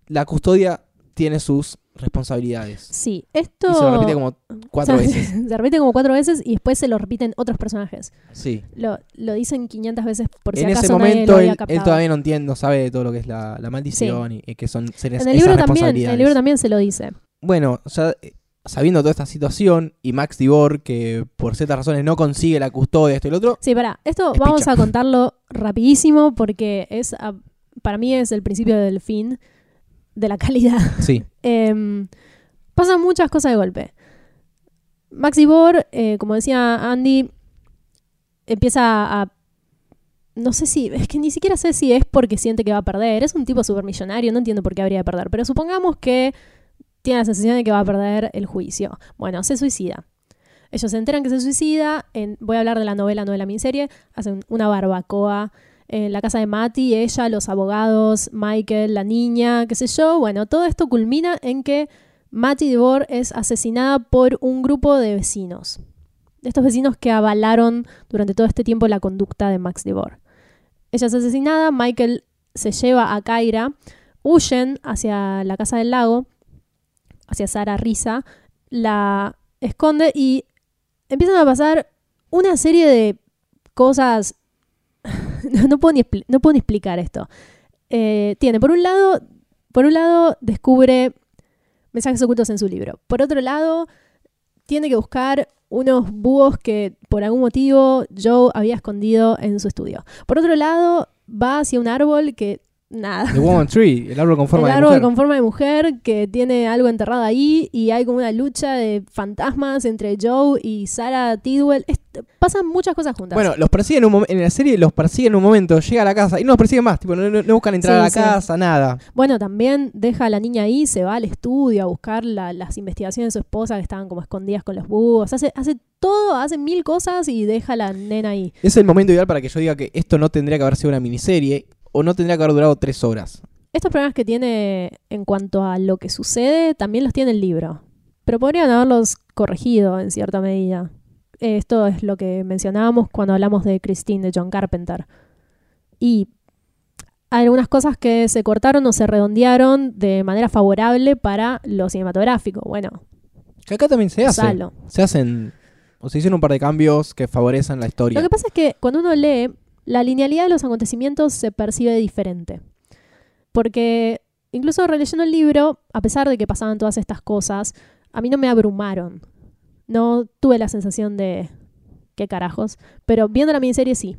La custodia tiene sus responsabilidades. Sí, esto... Y se lo repite como cuatro o sea, veces. Se repite como cuatro veces y después se lo repiten otros personajes. Sí. Lo, lo dicen 500 veces por si en acaso ese nadie lo momento él, todavía no entiende, no sabe de todo lo que es la, la maldición y, y que son seres en el libro también, en el libro también se lo dice. Bueno, ya eh, sabiendo toda esta situación y Max Divor que por ciertas razones no consigue la custodia, esto y lo otro, Sí, pará, esto Es vamos picha. a contarlo rapidísimo porque es para mí es el principio del fin de la calidad. sí, Em, pasan muchas cosas de golpe. Maxi Bor, eh, como decía Andy, empieza a... No sé si, es que ni siquiera sé si es porque siente que va a perder. Es un tipo supermillonario, no entiendo por qué habría de perder. Pero supongamos que tiene la sensación de que va a perder el juicio. Bueno, se suicida. Ellos se enteran que se suicida. Voy a hablar de la novela, no de la miniserie. Hacen una barbacoa en la casa de Mati, ella, los abogados, Michael, la niña, qué sé yo. Bueno, todo esto culmina en que Mati DeVore es asesinada por un grupo de vecinos. Estos vecinos que avalaron durante todo este tiempo la conducta de Max DeVore. Ella es asesinada, Michael se lleva a Kyra, huyen hacia la casa del lago, hacia Sara Risa, la esconde y empiezan a pasar una serie de cosas. no, puedo ni, no puedo explicar esto. Eh, tiene, por un lado, por un lado, descubre mensajes ocultos en su libro. Por otro lado, tiene que buscar unos búhos que por algún motivo Joe había escondido en su estudio. Por otro lado, va hacia un árbol que nada. The Woman Tree, el árbol con forma el de árbol mujer. con forma de mujer que tiene algo enterrado ahí y hay como una lucha de fantasmas entre Joe y Sarah Tidwell. Es- pasan muchas cosas juntas. Bueno, los persiguen un en la serie, los persiguen en un momento, llega a la casa y no los persiguen más, tipo, no, no- no buscan entrar Sí, a la sí. casa, nada. Bueno, también deja a la niña ahí, se va al estudio a buscar la- las investigaciones de su esposa que estaban como escondidas con los búhos. Hace, hace todo, hace mil cosas y deja a la nena ahí. Es el momento ideal para que yo diga que esto no tendría que haber sido una miniserie o no tendría que haber durado tres horas. Estos problemas que tiene en cuanto a lo que sucede también los tiene el libro. Pero podrían haberlos corregido en cierta medida. Esto es lo que mencionábamos cuando hablamos de Christine de John Carpenter. Y hay algunas cosas que se cortaron o se redondearon de manera favorable para lo cinematográfico. Bueno, Que acá también se hace. usalo. Se hacen, o se hicieron un par de cambios que favorecen la historia. Lo que pasa es que cuando uno lee, la linealidad de los acontecimientos se percibe diferente. Porque incluso releyendo el libro, a pesar de que pasaban todas estas cosas, a mí no me abrumaron. No tuve la sensación de qué carajos. Pero viendo la miniserie sí.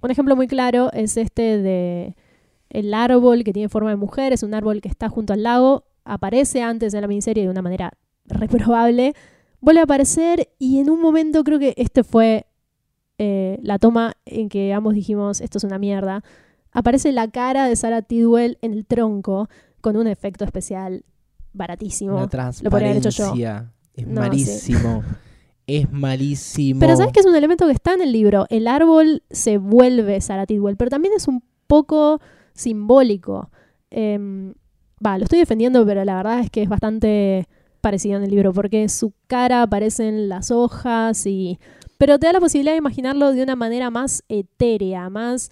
Un ejemplo muy claro es este de el árbol que tiene forma de mujer, es un árbol que está junto al lago, aparece antes de la miniserie de una manera reprobable, vuelve a aparecer y en un momento creo que este fue eh, la toma en que ambos dijimos esto es una mierda, aparece la cara de Sarah Tidwell en el tronco con un efecto especial baratísimo. Una Lo podría haber hecho yo. transparencia. Es No, malísimo. es malísimo. Pero sabes que es un elemento que está en el libro. El árbol se vuelve Sarah Tidwell, pero también es un poco simbólico. Em, Va, lo estoy defendiendo, pero la verdad es que es bastante parecido en el libro, porque su cara aparece en las hojas y... Pero te da la posibilidad de imaginarlo de una manera más etérea, más...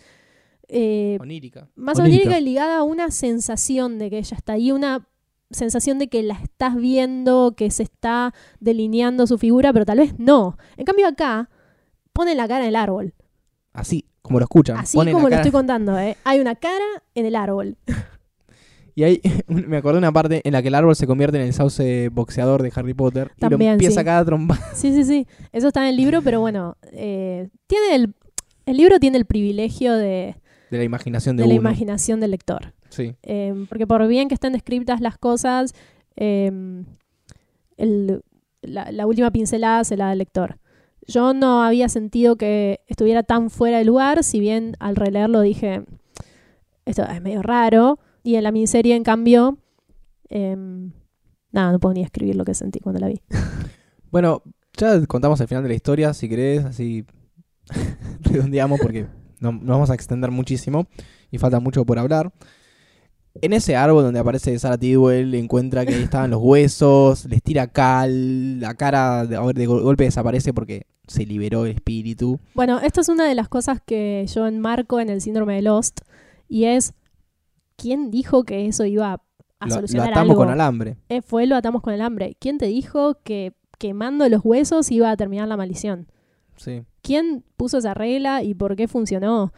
eh, Onírica. más Onírica. onírica y ligada a una sensación de que ella está ahí, una sensación de que la estás viendo, que se está delineando su figura, pero tal vez no. En cambio acá pone la cara en el árbol, Así, como lo escuchan. así como lo cara- estoy contando. ¿eh? Hay una cara en el árbol. Y ahí me acordé de una parte en la que el árbol se convierte en el sauce boxeador de Harry Potter. y lo empieza sí. a cada trompa. Sí, sí, sí. Eso está en el libro, pero bueno, eh, tiene el, el libro tiene el privilegio de, De la imaginación de, de la imaginación del lector. Sí. Eh, porque por bien que estén descritas las cosas, eh, el- la, la última pincelada se la da el lector. Yo no había sentido que estuviera tan fuera de lugar, si bien al releerlo dije, esto es medio raro. Y en la miniserie, en cambio, eh, nada, no puedo ni escribir lo que sentí cuando la vi. Bueno, ya contamos el final de la historia, si querés, así redondeamos porque no- nos vamos a extender muchísimo y falta mucho por hablar. En ese árbol donde aparece Sarah Tidwell, encuentra que ahí estaban los huesos, les tira cal, la cara de, de gol- golpe desaparece porque se liberó el espíritu. Bueno, esto es una de las cosas que yo enmarco en el síndrome de Lost y es ¿quién dijo que eso iba a Lo, lo solucionar atamos algo? con alambre. Eh, fue lo atamos con el hambre. ¿Quién te dijo que quemando los huesos iba a terminar la maldición? Sí. ¿Quién puso esa regla y por qué funcionó?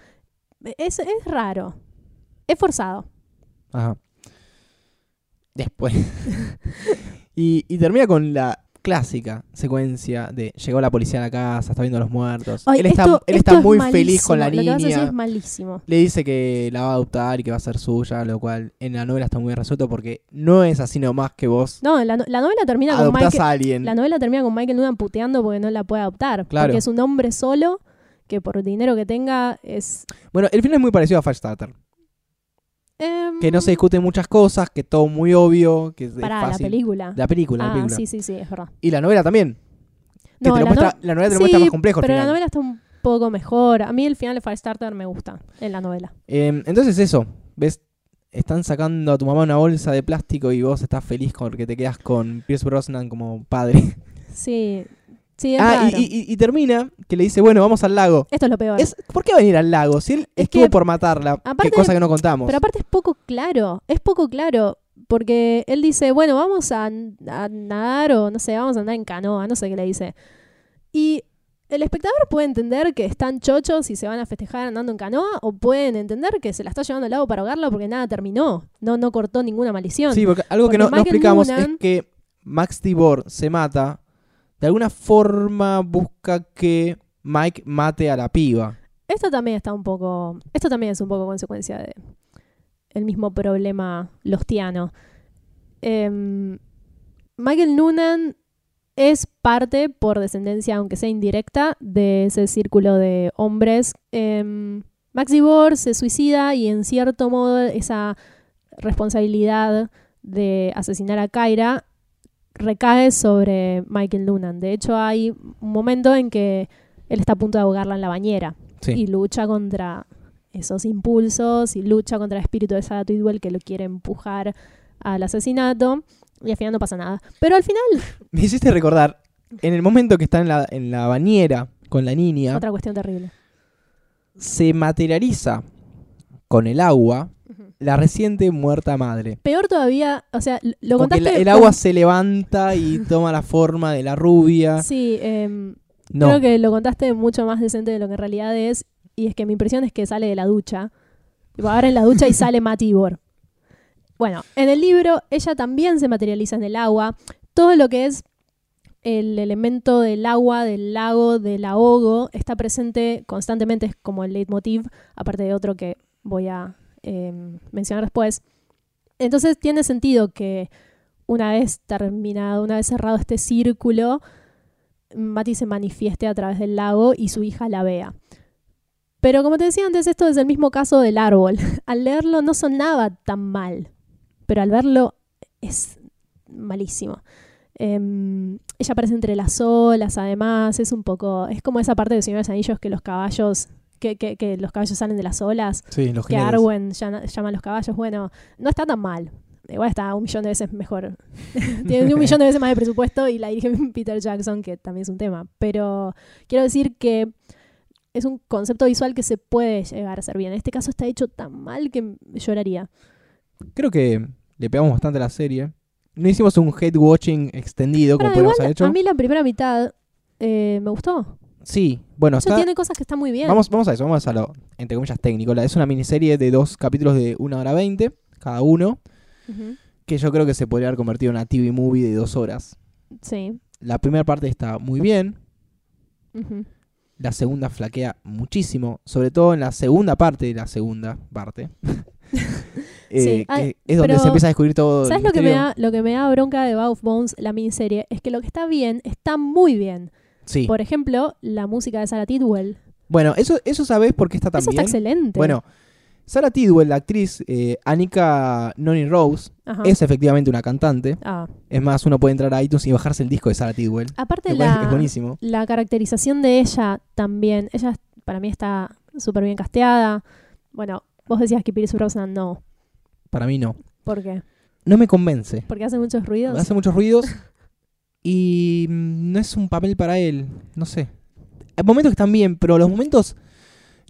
Es, es raro. Es forzado. Ajá. Después. y, y termina con la clásica secuencia de llegó la policía a la casa, está viendo a los muertos. Ay, él está, esto- él está es muy feliz con la malísimo. Lo que vas a decir niña. es malísimo. Le dice que la va a adoptar y que va a ser suya, lo cual en la novela está muy resuelto porque no es así nomás que vos No, la, no- la novela termina con Michael, a alguien. la novela termina con Michael Noonan puteando porque no la puede adoptar. Claro. Porque es un hombre solo que por dinero que tenga es... Bueno, el final es muy parecido a Firestarter. Em, Que no se discuten muchas cosas, que todo muy obvio, que es Pará, la fácil. película. La película, la ah, película. sí, sí, sí, es verdad. Y la novela también. Que No, te lo la muestra, no- la novela te lo Sí, muestra más complejo al Pero la novela está un poco mejor. A mí el final de Firestarter me gusta en la novela. Eh, entonces eso, ¿ves? Están sacando a tu mamá una bolsa de plástico y vos estás feliz porque te quedas con Pierce Brosnan como padre. Sí, sí, es ah, y, raro. y- y- y termina que le dice, bueno, vamos al lago. Esto es lo peor. Es, ¿Por qué va a venir al lago? Si él Es estuvo que, por matarla, aparte- qué cosa que no contamos. Pero aparte es poco claro, es poco claro, porque él dice, bueno, vamos a, a nadar o no sé, vamos a andar en canoa, no sé qué le dice. Y el espectador puede entender que están chochos y se van a festejar andando en canoa, o pueden entender que se la está llevando al lado para ahogarla porque nada terminó, no, no cortó ninguna maldición. Sí, porque algo que no, explicamos es que Max Tibor se mata. De alguna forma busca que Mike mate a la piba. Esto también está un poco, esto también es un poco consecuencia de el mismo problema lostiano. Em, Michael Noonan es parte, por descendencia, aunque sea indirecta, de ese círculo de hombres. Em, Maxi Bor se suicida y en cierto modo esa responsabilidad de asesinar a Kyra recae sobre Michael Noonan. De hecho, hay un momento en que él está a punto de ahogarla en la bañera Sí. y lucha contra esos impulsos y lucha contra el espíritu de Sarah Tidwell que lo quiere empujar al asesinato y al final no pasa nada. Pero al final, Me hiciste recordar, en el momento que está en la, en la bañera con la niña, otra cuestión terrible. se materializa con el agua la reciente muerta madre. Peor todavía, o sea, lo contaste... la- el agua se levanta y toma la forma de la rubia. Sí, em, No, creo que lo contaste mucho más decente de lo que en realidad es. Y es que mi impresión es que sale de la ducha. Ahora en la ducha y sale Matibor. Bueno, en el libro ella también se materializa en el agua. Todo lo que es el elemento del agua, del lago, del ahogo, está presente constantemente, es como el leitmotiv, aparte de otro que voy a em, mencionar después. Entonces tiene sentido que una vez terminado, una vez cerrado este círculo, Mati se manifieste a través del lago y su hija la vea. Pero como te decía antes, esto es el mismo caso del árbol. Al leerlo no sonaba tan mal, pero al verlo es malísimo. Em, ella aparece entre las olas, además, es un poco, es como esa parte de Señor de los Anillos que los caballos, que, que- que los caballos salen de las olas, sí, los que. Arwen llama, llama a los caballos. Bueno, no está tan mal. Igual está un millón de veces mejor. Tiene un millón de veces más de presupuesto y la dirige Peter Jackson, que también es un tema. Pero quiero decir que es un concepto visual que se puede llegar a hacer bien. En este caso está hecho tan mal que lloraría. Creo que le pegamos bastante a la serie. No hicimos un hate watching extendido como igual, haber hecho. a mí la primera mitad eh, me gustó. Sí, bueno, O sea, está, tiene cosas que están muy bien. Vamos, vamos a eso, vamos a lo, entre comillas, técnico. Es una miniserie de dos capítulos de una hora veinte, cada uno, que yo creo que se podría haber convertido en una TV movie de dos horas. Sí. La primera parte está muy bien, la segunda flaquea muchísimo, sobre todo en la segunda parte de la segunda parte. Eh, Sí, es donde se empieza a descubrir todo. el ¿Sabes lo que, me da, lo que me da bronca de Bow of Bones, la miniserie? Es que lo que está bien, está muy bien. Sí. Por ejemplo, la música de Sarah Tidwell. Bueno, eso, eso sabes por qué está tan Eso está bien. excelente. Bueno, Sarah Tidwell, la actriz eh, Annika Noni Rose, Ajá. es efectivamente una cantante. Ah. Es más, uno puede entrar a iTunes y bajarse el disco de Sarah Tidwell. Aparte, la, es buenísimo. la caracterización de ella también. Ella para mí está súper bien casteada. Bueno, vos decías que Pierce Brosnan no. Para mí no. ¿Por qué? No me convence. Porque hace muchos ruidos. Hace muchos ruidos y mm, no es un papel para él. No sé. Hay momentos que están bien, pero los momentos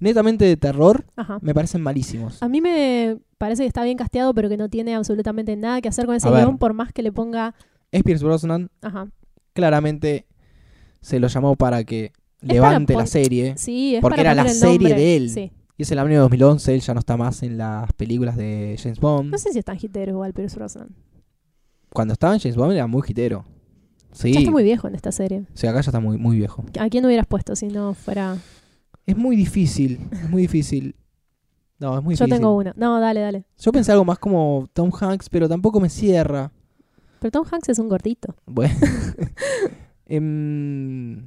netamente de terror Ajá. me parecen malísimos. A mí me parece que está bien casteado, pero que no tiene absolutamente nada que hacer con ese A ver. guion, por más que le ponga. Es Pierce Brosnan, Ajá. claramente se lo llamó para que levante la serie. Sí, es Porque para era la serie de él. Sí. Y es el año 2011, él ya no está más en las películas de James Bond. No sé si es tan hitero igual Pierce Brosnan. Cuando estaba en James Bond era muy hitero. Sí, Ya está muy viejo en esta serie. sea, acá ya está muy, muy viejo. ¿A quién hubieras puesto si no fuera.? Es muy difícil, es muy difícil. No, es muy Yo difícil. tengo uno. No, dale, dale. Yo pensé algo más como Tom Hanks, pero tampoco me cierra. Pero Tom Hanks es un gordito. Bueno. Em,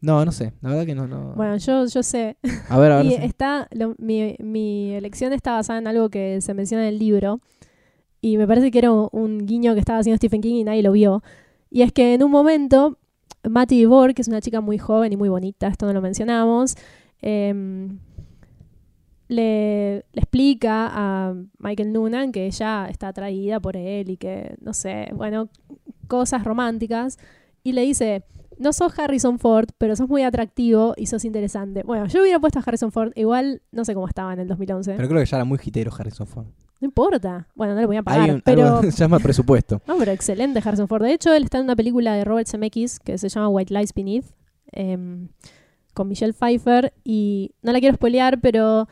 no, no sé. La verdad que no. no. Bueno, yo, yo sé. a ver, a ver. Y sí. está, lo- mi, mi elección está basada en algo que se menciona en el libro. Y me parece que era un guiño que estaba haciendo Stephen King y nadie lo vio. Y es que en un momento, Matty DeVore, que es una chica muy joven y muy bonita, esto no lo mencionamos, em, le, le explica a Michael Noonan que ella está atraída por él y que, no sé, bueno, cosas románticas. Y le dice, no sos Harrison Ford, pero sos muy atractivo y sos interesante. Bueno, yo hubiera puesto a Harrison Ford, igual no sé cómo estaba en el 2011. Pero creo que ya era muy hitero Harrison Ford. No importa. Bueno, no le voy a Hay pagar, un, pero... algo se llama presupuesto. No, pero excelente Harrison Ford. De hecho, él está en una película de Robert Zemeckis que se llama White Lies Beneath, em, con Michelle Pfeiffer. Y no la quiero spoilear, pero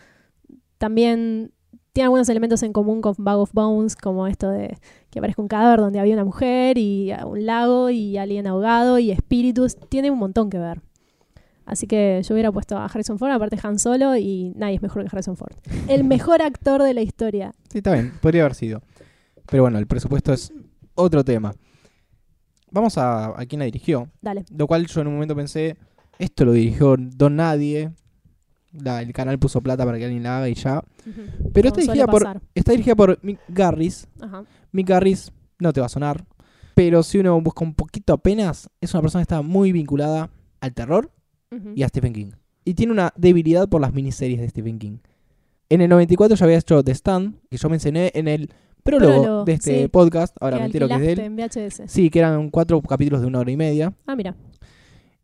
también tiene algunos elementos en común con Bag of Bones, como esto de que aparezca un cadáver donde había una mujer y un lago y alguien ahogado y espíritus. Tiene un montón que ver. Así que yo hubiera puesto a Harrison Ford, aparte Han Solo, y nadie es mejor que Harrison Ford. El mejor actor de la historia. Sí, está bien, podría haber sido. Pero bueno, el presupuesto es otro tema. Vamos a, a quién la dirigió. Dale. Lo cual yo en un momento pensé, esto lo dirigió Don Nadie. La- el canal puso plata para que alguien la haga y ya. Pero está dirigida, por, está dirigida por Mick Garris. Ajá. Mick Garris no te va a sonar. Pero si uno busca un poquito apenas, es una persona que está muy vinculada al terror Y a Stephen King. Y tiene una debilidad por las miniseries de Stephen King. En el 94 ya había hecho The Stand, que yo mencioné en el prólogo, Prólogo, de este sí. podcast. Ahora me entero que es de él. en VHS. Sí, que eran cuatro capítulos de una hora y media. Ah, mira.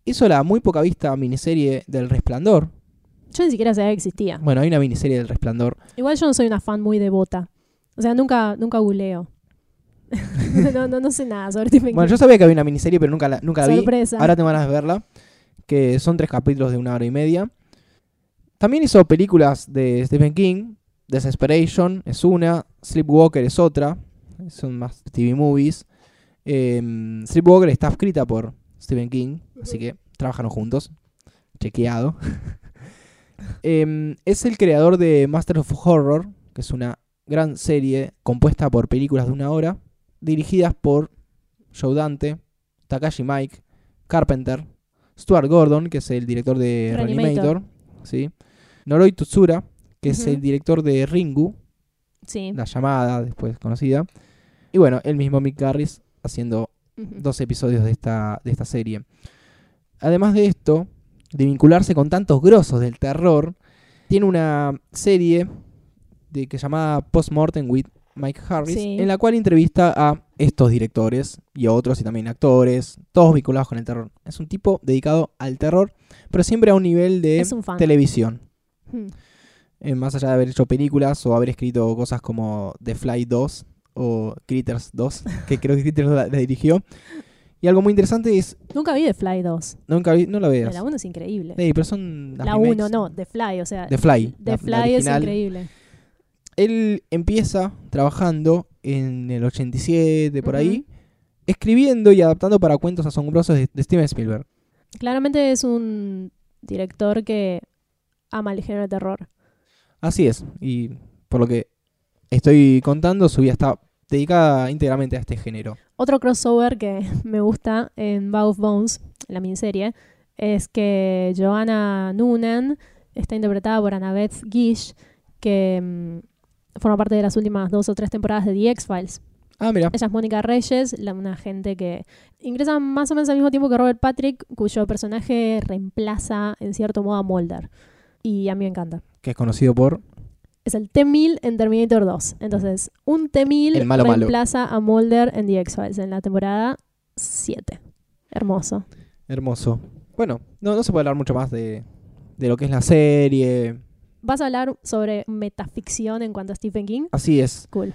Hizo la muy poca vista miniserie del Resplandor. Yo ni siquiera sabía que existía. Bueno, hay una miniserie del Resplandor. Igual yo no soy una fan muy devota. O sea, nunca, nunca googleo. no, no, no sé nada sobre Stephen Bueno, King. yo sabía que había una miniserie, pero nunca la, nunca la vi. Sorpresa. Ahora tengo ganas de verla. Que son tres capítulos de una hora y media. También hizo películas de Stephen King. Desesperation es una. Sleepwalker es otra. Son más TV movies. Em, Sleepwalker está escrita por Stephen King. Así que trabajan juntos. Chequeado. Em, es el creador de Master of Horror. Que es una gran serie compuesta por películas de una hora. Dirigidas por Joe Dante, Takashi Mike, Carpenter, Stuart Gordon, que es el director de Reanimator. Reanimator, ¿sí? Noroi Tsura, que es el director de Ringu, Sí. la llamada después conocida. Y bueno, el mismo Mick Garris haciendo dos episodios de esta, de esta serie. Además de esto, de vincularse con tantos grosos del terror, tiene una serie de, que se llama Postmortem with Mike Harris, Sí. en la cual entrevista a estos directores y a otros y también actores, todos vinculados con el terror. Es un tipo dedicado al terror, pero siempre a un nivel de un televisión. Hmm. Eh, más allá de haber hecho películas o haber escrito cosas como The Fly 2 o Critters 2, que creo que Critters la, la dirigió. Y algo muy interesante es, Nunca vi The Fly 2. nunca vi- no la veas. La 1 es increíble. Sí, pero son las La remakes. 1 no, The Fly, o sea. The Fly. The la- la Fly es increíble. Él empieza trabajando en el 87, por ahí, escribiendo y adaptando para cuentos asombrosos de, de Steven Spielberg. Claramente es un director que ama el género de terror. Así es. Y por lo que estoy contando, su vida está dedicada íntegramente a este género. Otro crossover que me gusta en Bag of Bones, la miniserie, es que Joanna Noonan está interpretada por Annabeth Gish, que mm, forma parte de las últimas dos o tres temporadas de The X-Files. Ah, mira. Ella es Mónica Reyes, la- una agente que ingresa más o menos al mismo tiempo que Robert Patrick, cuyo personaje reemplaza en cierto modo a Mulder. Y a mí me encanta. Que es conocido por Es el T-1000 en Terminator 2. Entonces, un T-1000 El malo malo. reemplaza a Mulder en The X-Files en la temporada 7. Hermoso. Hermoso. bueno, no, no se puede hablar mucho más de, de lo que es la serie. ¿Vas a hablar sobre metaficción en cuanto a Stephen King? Así es. Cool.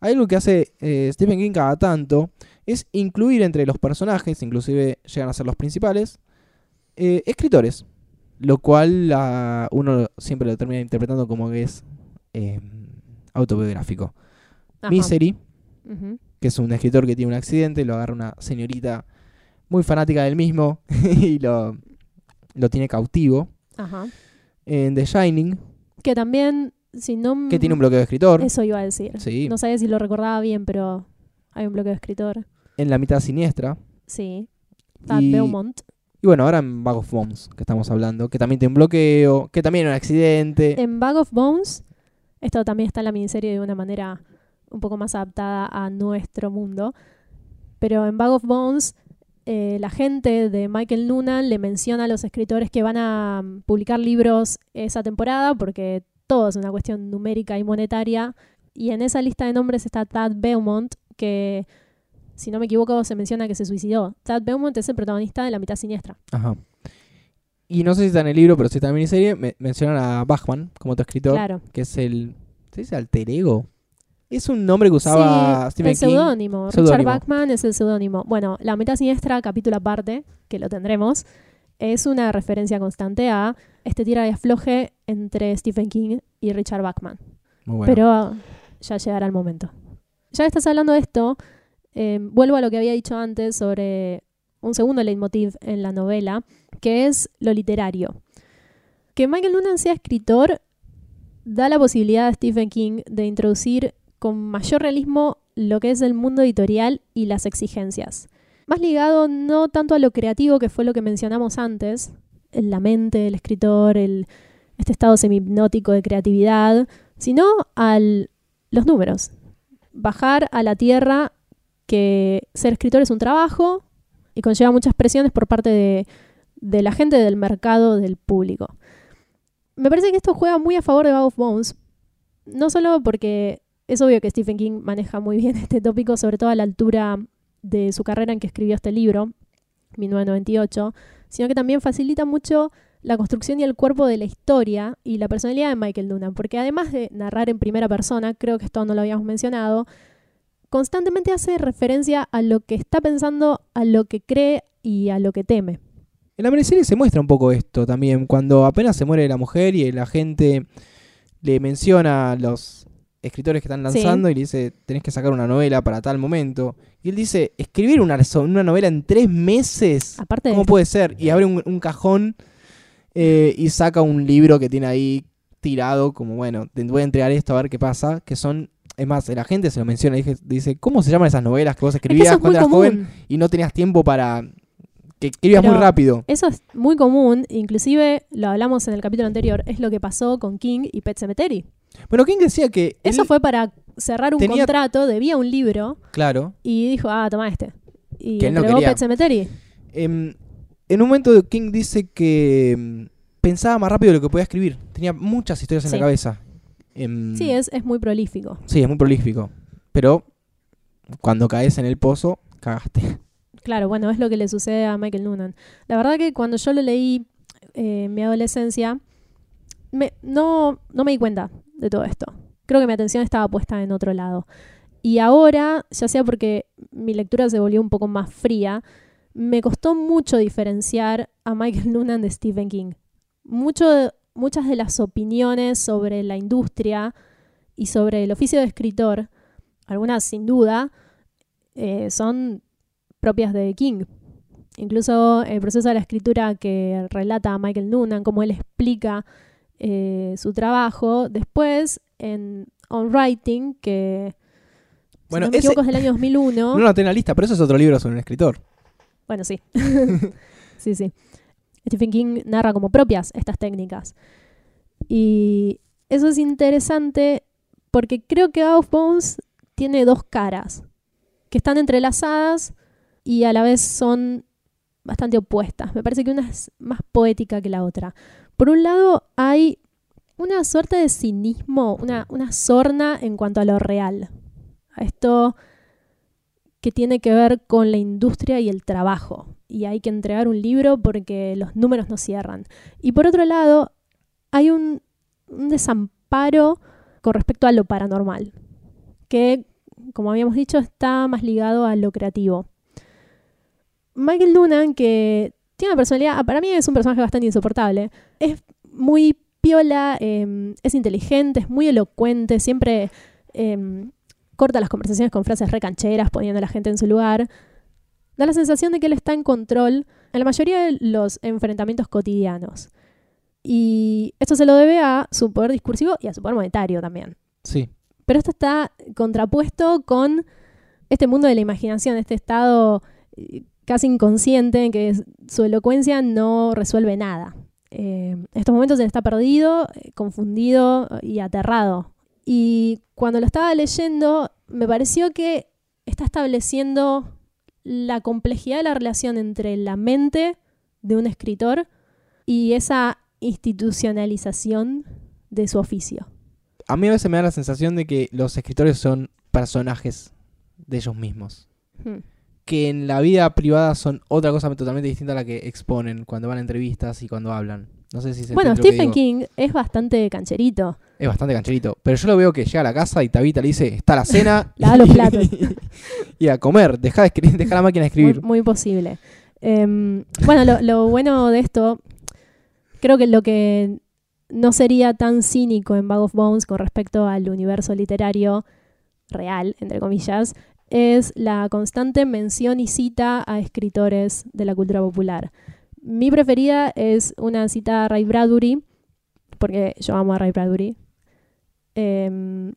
Hay algo que hace eh, Stephen King cada tanto, es incluir entre los personajes, inclusive llegan a ser los principales, eh, escritores. Lo cual uno siempre lo termina interpretando como que es eh, autobiográfico. Ajá. Misery, que es un escritor que tiene un accidente, lo agarra una señorita muy fanática del mismo y lo, lo tiene cautivo. Ajá. En The Shining, Que también, si no... que tiene un bloqueo de escritor. Eso iba a decir. Sí. No sabía si lo recordaba bien, pero hay un bloqueo de escritor. En La mitad siniestra. Sí. Tad Y, Beaumont. y bueno, ahora en Bag of Bones, que estamos hablando, que también tiene un bloqueo, que también un accidente. En Bag of Bones, esto también está en la miniserie de una manera un poco más adaptada a nuestro mundo. Pero en Bag of Bones, eh, la gente de Michael Noonan le menciona a los escritores que van a mm, publicar libros esa temporada, porque todo es una cuestión numérica y monetaria. Y en esa lista de nombres está Tad Beaumont, que, si no me equivoco, se menciona que se suicidó. Tad Beaumont es el protagonista de La mitad siniestra. Ajá. Y no sé si está en el libro, pero si está en la miniserie, me- mencionan a Bachman como otro escritor, Claro. que es el. ¿Se dice alter ego? Es un nombre que usaba sí, Stephen el King. seudónimo. Richard. Bachman es el seudónimo. Bueno, La mitad siniestra, capítulo aparte, que lo tendremos, es una referencia constante a este tira y afloje entre Stephen King y Richard Bachman. Muy bueno. Pero ya llegará el momento. Ya que estás hablando de esto, eh, vuelvo a lo que había dicho antes sobre un segundo leitmotiv en la novela, que es lo literario. Que Michael Noonan sea escritor da la posibilidad a Stephen King de introducir con mayor realismo lo que es el mundo editorial y las exigencias. Más ligado no tanto a lo creativo, que fue lo que mencionamos antes, la mente del escritor, el, este estado semi-hipnótico de creatividad, sino a los números. Bajar a la tierra que ser escritor es un trabajo y conlleva muchas presiones por parte de, de la gente del mercado, del público. Me parece que esto juega muy a favor de Bag of Bones, no solo porque es obvio que Stephen King maneja muy bien este tópico, sobre todo a la altura de su carrera en que escribió este libro, 1998, sino que también facilita mucho la construcción y el cuerpo de la historia y la personalidad de Michael Noonan, porque además de narrar en primera persona, creo que esto no lo habíamos mencionado, constantemente hace referencia a lo que está pensando, a lo que cree y a lo que teme. En la miniserie se muestra un poco esto también, cuando apenas se muere la mujer y la gente le menciona los escritores que están Sí. lanzando y le dice, tenés que sacar una novela para tal momento. Y él dice, escribir una, novela en tres meses, Aparte de ¿cómo puede ser? Y abre un, un cajón eh, y saca un libro que tiene ahí tirado, como bueno, te voy a entregar esto a ver qué pasa, que son... Es más, la gente se lo menciona y dice- ¿cómo se llaman esas novelas que vos Es que escribías es cuando eras joven y no tenías tiempo para... que escribías Pero- muy rápido? Eso es muy común, inclusive lo hablamos en el capítulo anterior, es lo que pasó con King y Pet Cemetery. Bueno, King decía que... Eso fue para cerrar un tenía- contrato, debía un libro Claro. y dijo, ah, toma este. Y Que no entregó quería. Pet Cemetery. Em, en un momento King dice que em, pensaba más rápido de lo que podía escribir. Tenía muchas historias en Sí. la cabeza. Em, Sí, es, es muy prolífico. Sí, es muy prolífico. Pero cuando caes en el pozo, cagaste. Claro, bueno, es lo que le sucede a Michael Noonan. La verdad que cuando yo lo leí eh, en mi adolescencia, me- no, no me di cuenta de todo esto. Creo que mi atención estaba puesta en otro lado. Y ahora, ya sea porque mi lectura se volvió un poco más fría, me costó mucho diferenciar a Michael Noonan de Stephen King. Muchas de las opiniones sobre la industria y sobre el oficio de escritor, algunas sin duda, eh, son propias de King. Incluso el proceso de la escritura que relata Michael Noonan, cómo él explica eh, su trabajo. Después, en On Writing, que Bueno, si no me ese- equivoco es del año 2001. No lo noté en la lista, pero eso es otro libro sobre un escritor. Bueno, sí. sí, sí. Stephen King narra como propias estas técnicas. Y eso es interesante porque creo que Out of Bones tiene dos caras que están entrelazadas y a la vez son bastante opuestas. Me parece que una es más poética que la otra. Por un lado, hay una suerte de cinismo, una, una sorna en cuanto a lo real. A esto que tiene que ver con la industria y el trabajo. Y hay que entregar un libro porque los números no cierran. Y por otro lado, hay un, un desamparo con respecto a lo paranormal, que, como habíamos dicho, está más ligado a lo creativo. Michael Noonan, que tiene una personalidad, para mí es un personaje bastante insoportable, es muy piola, eh, es inteligente, es muy elocuente, siempre eh, corta las conversaciones con frases recancheras, poniendo a la gente en su lugar. Da la sensación de que él está en control en la mayoría de los enfrentamientos cotidianos. Y esto se lo debe a su poder discursivo y a su poder monetario también. Sí. Pero esto está contrapuesto con este mundo de la imaginación, este estado eh, casi inconsciente en que su elocuencia no resuelve nada. Eh, en estos momentos él está perdido, eh, confundido y aterrado. Y cuando lo estaba leyendo, me pareció que está estableciendo la complejidad de la relación entre la mente de un escritor y esa institucionalización de su oficio. A mí a veces me da la sensación de que los escritores son personajes de ellos mismos. Hmm. Que en la vida privada son otra cosa totalmente distinta a la que exponen cuando van a entrevistas y cuando hablan. No sé si se Bueno, Stephen. King es bastante cancherito. Es bastante cancherito. Pero yo lo veo que llega a la casa y Tabita le dice, está la cena. Lava los platos. y a comer, deja, de escri- deja la máquina de escribir. muy posible. Em, bueno, lo, lo bueno de esto, creo que lo que no sería tan cínico en Bag of Bones con respecto al universo literario real, entre comillas, es la constante mención y cita a escritores de la cultura popular. Mi preferida es una cita a Ray Bradbury, porque yo amo a Ray Bradbury, em,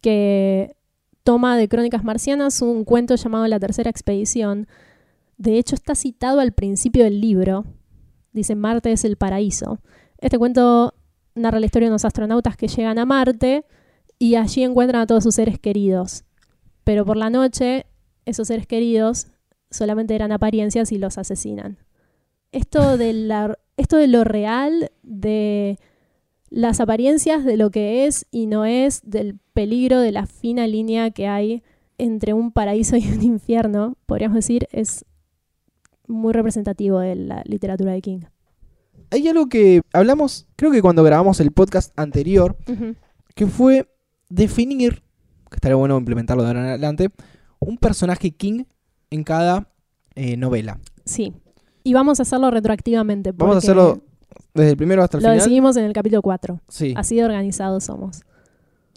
que toma de Crónicas Marcianas un cuento llamado La Tercera Expedición. De hecho, está citado al principio del libro. Dice, Marte es el paraíso. Este cuento narra la historia de unos astronautas que llegan a Marte y allí encuentran a todos sus seres queridos. Pero por la noche, esos seres queridos solamente eran apariencias y los asesinan. Esto de, la, esto de lo real, de las apariencias de lo que es y no es, del peligro de la fina línea que hay entre un paraíso y un infierno, podríamos decir, es muy representativo de la literatura de King. Hay algo que hablamos, creo que cuando grabamos el podcast anterior, que fue definir, que estaría bueno implementarlo de ahora en adelante, un personaje King en cada eh, novela. Sí. Y vamos a hacerlo retroactivamente. Vamos a hacerlo desde el primero hasta el Lo final. decidimos en el capítulo 4. Sí. Así de organizados somos.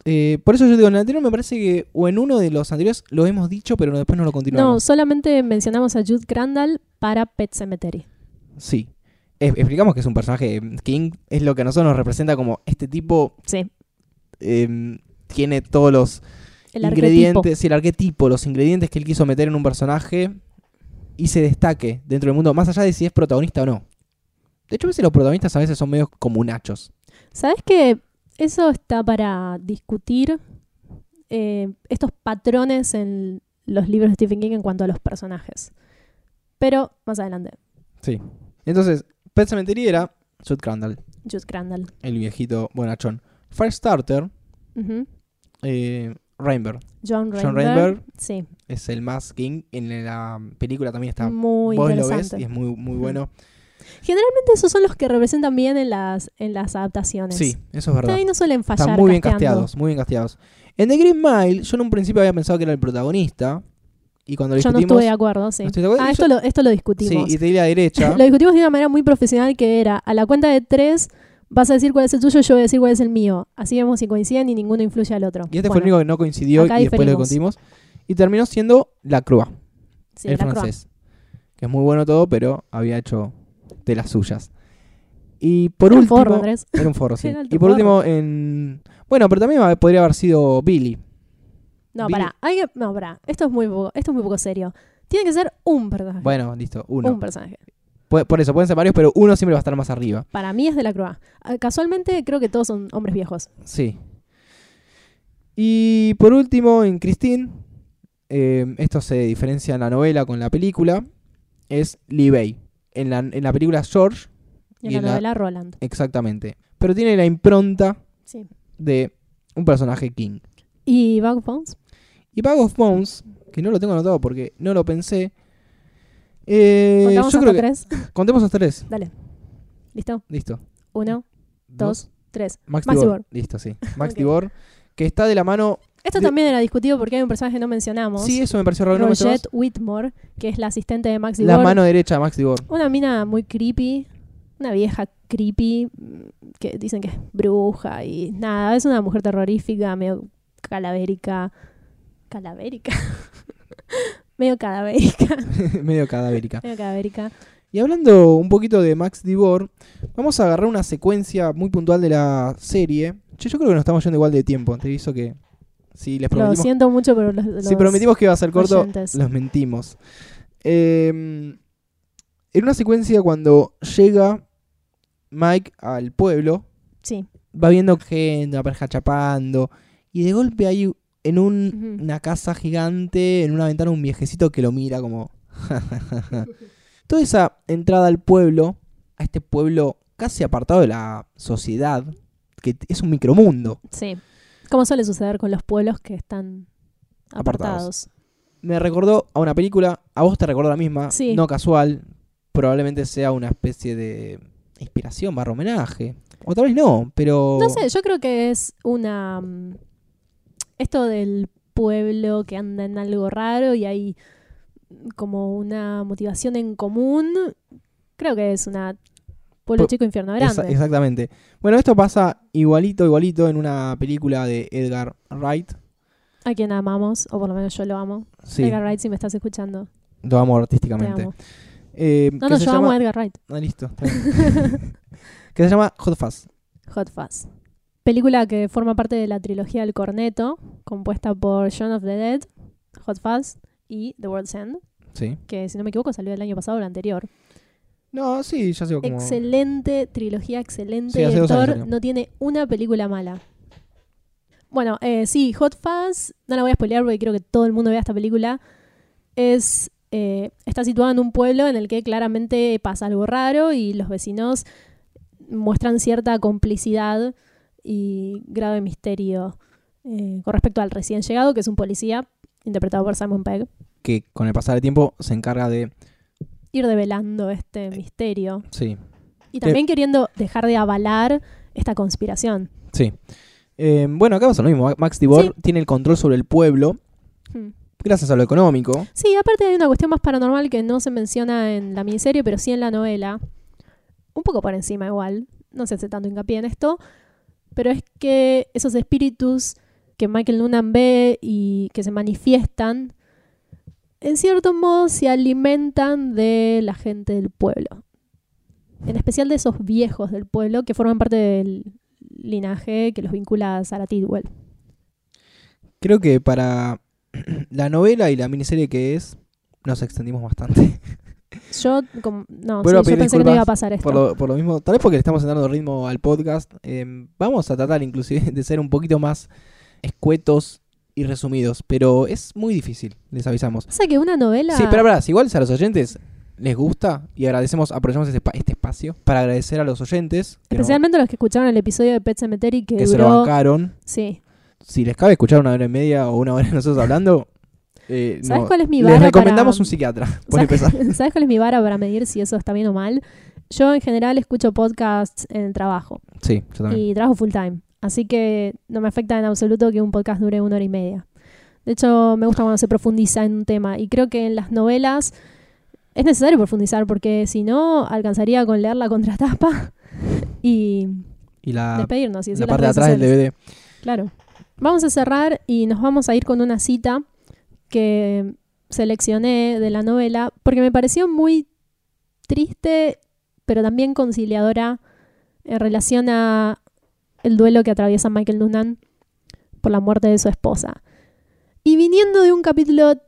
Eh, por eso yo digo, en el anterior me parece que, o en uno de los anteriores lo hemos dicho, pero no- después no lo No, continuamos. solamente mencionamos a Jude Crandall para Pet Cemetery. Sí. Explicamos que es un personaje eh, King, es lo que a nosotros nos representa como este tipo Sí. eh, tiene todos los El ingredientes, arquetipo. el arquetipo, los ingredientes que él quiso meter en un personaje y se destaque dentro del mundo, más allá de si es protagonista o no. De hecho, a veces los protagonistas a veces son medios comunachos. ¿Sabes que eso está para discutir eh, estos patrones en los libros de Stephen King en cuanto a los personajes? Pero más adelante, Sí. Entonces, Pet Cemetery era Jude Crandall, Jude Crandall. el viejito bonachón. Firestarter, Ujú. eh, Rainbow. John Rainberg. John Rainbow Sí, es el más King. En la película también está. muy Vos lo ves y es muy, muy bueno. Generalmente esos son los que representan bien en las, en las adaptaciones. Sí, eso es verdad. Ahí no suelen fallar. Están muy bien casteando. casteados, muy bien casteados. En The Green Mile, yo en un principio había pensado que era el protagonista. Y cuando lo Yo no estuve de acuerdo, sí. No de acuerdo. Ah, esto, yo- lo, esto lo sí, discutimos. y te di la derecha. Lo discutimos de una manera muy profesional que era, a la cuenta de tres vas a decir cuál es el tuyo, yo voy a decir cuál es el mío. Así vemos si coinciden y ninguno influye al otro. y este fue el único que no coincidió y después lo contimos. Y terminó siendo La sí, el la francés. Que es muy bueno todo, pero había hecho de las suyas. Y por Era un último. forro, Andrés. Era un forro, sí. Y por forro. último, en. Bueno, pero también podría haber sido Billy. No, Vi- pará. hay que- no, pará. Esto es, muy poco, esto es muy poco serio. Tiene que ser un personaje. Bueno, listo, uno. Un personaje. Por eso, pueden ser varios, pero uno siempre va a estar más arriba. Para mí es de la Croix. Ah, Casualmente creo que todos son hombres viejos. Sí. Y por último, en Christine, eh, esto se diferencia en la novela con la película, es Lee Bay. En la, en la película George, Y en Y la en la- novela Roland. exactamente. Pero tiene la impronta Sí. de un personaje King. ¿Y Bug Bones? Y Bag of Bones, que no lo tengo anotado porque no lo pensé. Eh, ¿Contamos yo hasta creo que. tres? Contemos hasta tres. Dale. ¿Listo? Listo. Uno, dos, tres. Max, Max Tibor. Tibor. Listo, sí. Max Ok. Tibor. Que está de la mano. Esto De- también era discutido porque hay un personaje que no mencionamos. Sí, eso me pareció raro. ¿no me Roget Whitmore, que es la asistente de Max La Tibor. mano derecha de Max Tibor. Una mina muy creepy, una vieja creepy, que dicen que es bruja y nada, es una mujer terrorífica, medio calavérica. ¿Calavérica? medio cadavérica, medio cadavérica. medio cadavérica. Y hablando un poquito de Max Tibor, vamos a agarrar una secuencia muy puntual de la serie. Che, yo creo que nos estamos yendo igual de tiempo. Te aviso que si les Lo prometimos, siento mucho, pero los, los si prometimos que iba a ser corto, oyentes. los mentimos. Eh, en una secuencia cuando llega Mike al pueblo, Sí, va viendo gente, una pareja chapando, y de golpe hay en un- una casa gigante, en una ventana, un viejecito que lo mira como... Toda esa entrada al pueblo, a este pueblo casi apartado de la sociedad, que es un micromundo. sí. Como suele suceder con los pueblos que están Apartados. apartados. Me recordó a una película, a vos te recordó la misma, Sí. no casual, probablemente sea una especie de inspiración, barra homenaje. O tal vez no, pero... No sé, yo creo que es una... mm, Esto del pueblo que anda en algo raro y hay como una motivación en común, creo que es una pueblo Pu- chico infierno Esa- grande. exactamente. Bueno, esto pasa igualito, igualito en una película de Edgar Wright. A quien amamos, o por lo menos yo lo amo. Sí, Edgar Wright, si me estás escuchando, lo amo te artísticamente. amo. Eh, No, no, yo llama... amo a Edgar Wright. Ah, listo. está bien. que se llama Hot Fuzz. Hot Fuzz. Película que forma parte de la trilogía del Corneto, compuesta por Shaun of the Dead, Hot Fuzz y The World's End, Sí. que si no me equivoco salió el año pasado o el anterior. No, sí, ya sé como... Excelente trilogía, excelente Sí, director. No tiene una película mala. Bueno, eh, sí, Hot Fuzz, no la voy a spoilear porque quiero que todo el mundo vea esta película. Es, eh, está situada en un pueblo en el que claramente pasa algo raro y los vecinos muestran cierta complicidad y grado de misterio eh, con respecto al recién llegado, que es un policía interpretado por Simon Pegg. Que con el pasar del tiempo se encarga de... Ir develando este misterio Sí, y también queriendo dejar de avalar esta conspiración. sí. Eh, bueno, acá pasa lo mismo. Max Tibor Sí. tiene el control sobre el pueblo Hmm. gracias a lo económico. Sí, aparte hay una cuestión más paranormal que no se menciona en la miniserie, pero sí en la novela. Un poco por encima igual. No se hace tanto hincapié en esto. Pero es que esos espíritus que Michael Noonan ve y que se manifiestan, en cierto modo se alimentan de la gente del pueblo. En especial de esos viejos del pueblo que forman parte del linaje que los vincula a Sarah Tidwell. Creo que para la novela y la miniserie que es, nos extendimos bastante. Yo, como, no, a sí, yo pensé que no iba a pasar esto. Por lo, por lo mismo, tal vez porque le estamos dando ritmo al podcast, eh, vamos a tratar inclusive de ser un poquito más escuetos y resumidos, pero es muy difícil, les avisamos. O sea que una novela... Sí, pero ahora, si igual a los oyentes les gusta y agradecemos, aprovechamos este, este espacio para agradecer a los oyentes no- Especialmente los que escucharon el episodio de Pet Cemetery que, que se lo bancaron. sí. Si les cabe escuchar una hora y media o una hora nosotros hablando, eh, ¿Sabes no, cuál es mi les vara recomendamos para- un psiquiatra, por ¿Sabes, empezar. ¿Sabes cuál es mi vara para medir si eso está bien o mal? Yo en general escucho podcasts en el trabajo Sí, yo también. y trabajo full time. Así que no me afecta en absoluto que un podcast dure una hora y media. De hecho, me gusta cuando se profundiza en un tema. Y creo que en las novelas es necesario profundizar porque si no, alcanzaría con leer la contratapa y Y la, despedirnos. Y la parte de atrás del. DVD. Claro. Vamos a cerrar y nos vamos a ir con una cita que seleccioné de la novela porque me pareció muy triste, pero también conciliadora en relación a el duelo que atraviesa Michael Noonan por la muerte de su esposa. Y viniendo de un capítulo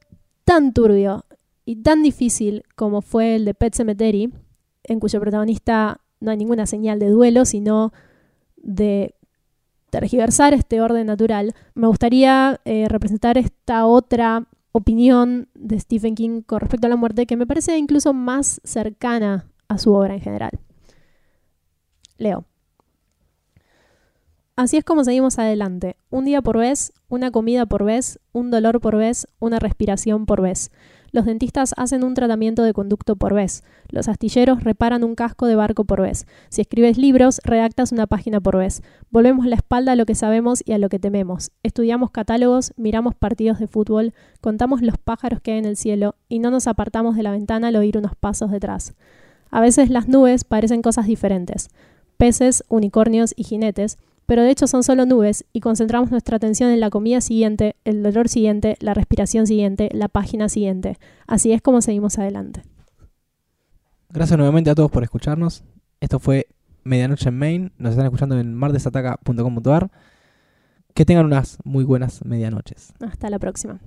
tan turbio y tan difícil como fue el de Pet Cemetery, en cuyo protagonista no hay ninguna señal de duelo, sino de tergiversar este orden natural, me gustaría eh, representar esta otra opinión de Stephen King con respecto a la muerte que me parece incluso más cercana a su obra en general. Leo. Así es como seguimos adelante. Un día por vez, una comida por vez, un dolor por vez, una respiración por vez. Los dentistas hacen un tratamiento de conducto por vez. Los astilleros reparan un casco de barco por vez. Si escribes libros, redactas una página por vez. Volvemos la espalda a lo que sabemos y a lo que tememos. Estudiamos catálogos, miramos partidos de fútbol, contamos los pájaros que hay en el cielo y no nos apartamos de la ventana al oír unos pasos detrás. A veces las nubes parecen cosas diferentes. Peces, unicornios y jinetes, pero de hecho son solo nubes y concentramos nuestra atención en la comida siguiente, el dolor siguiente, la respiración siguiente, la página siguiente. Así es como seguimos adelante. Gracias nuevamente a todos por escucharnos. Esto fue Medianoche en Main. Nos están escuchando en mardesataca.com.ar. Que tengan unas muy buenas medianoches. Hasta la próxima.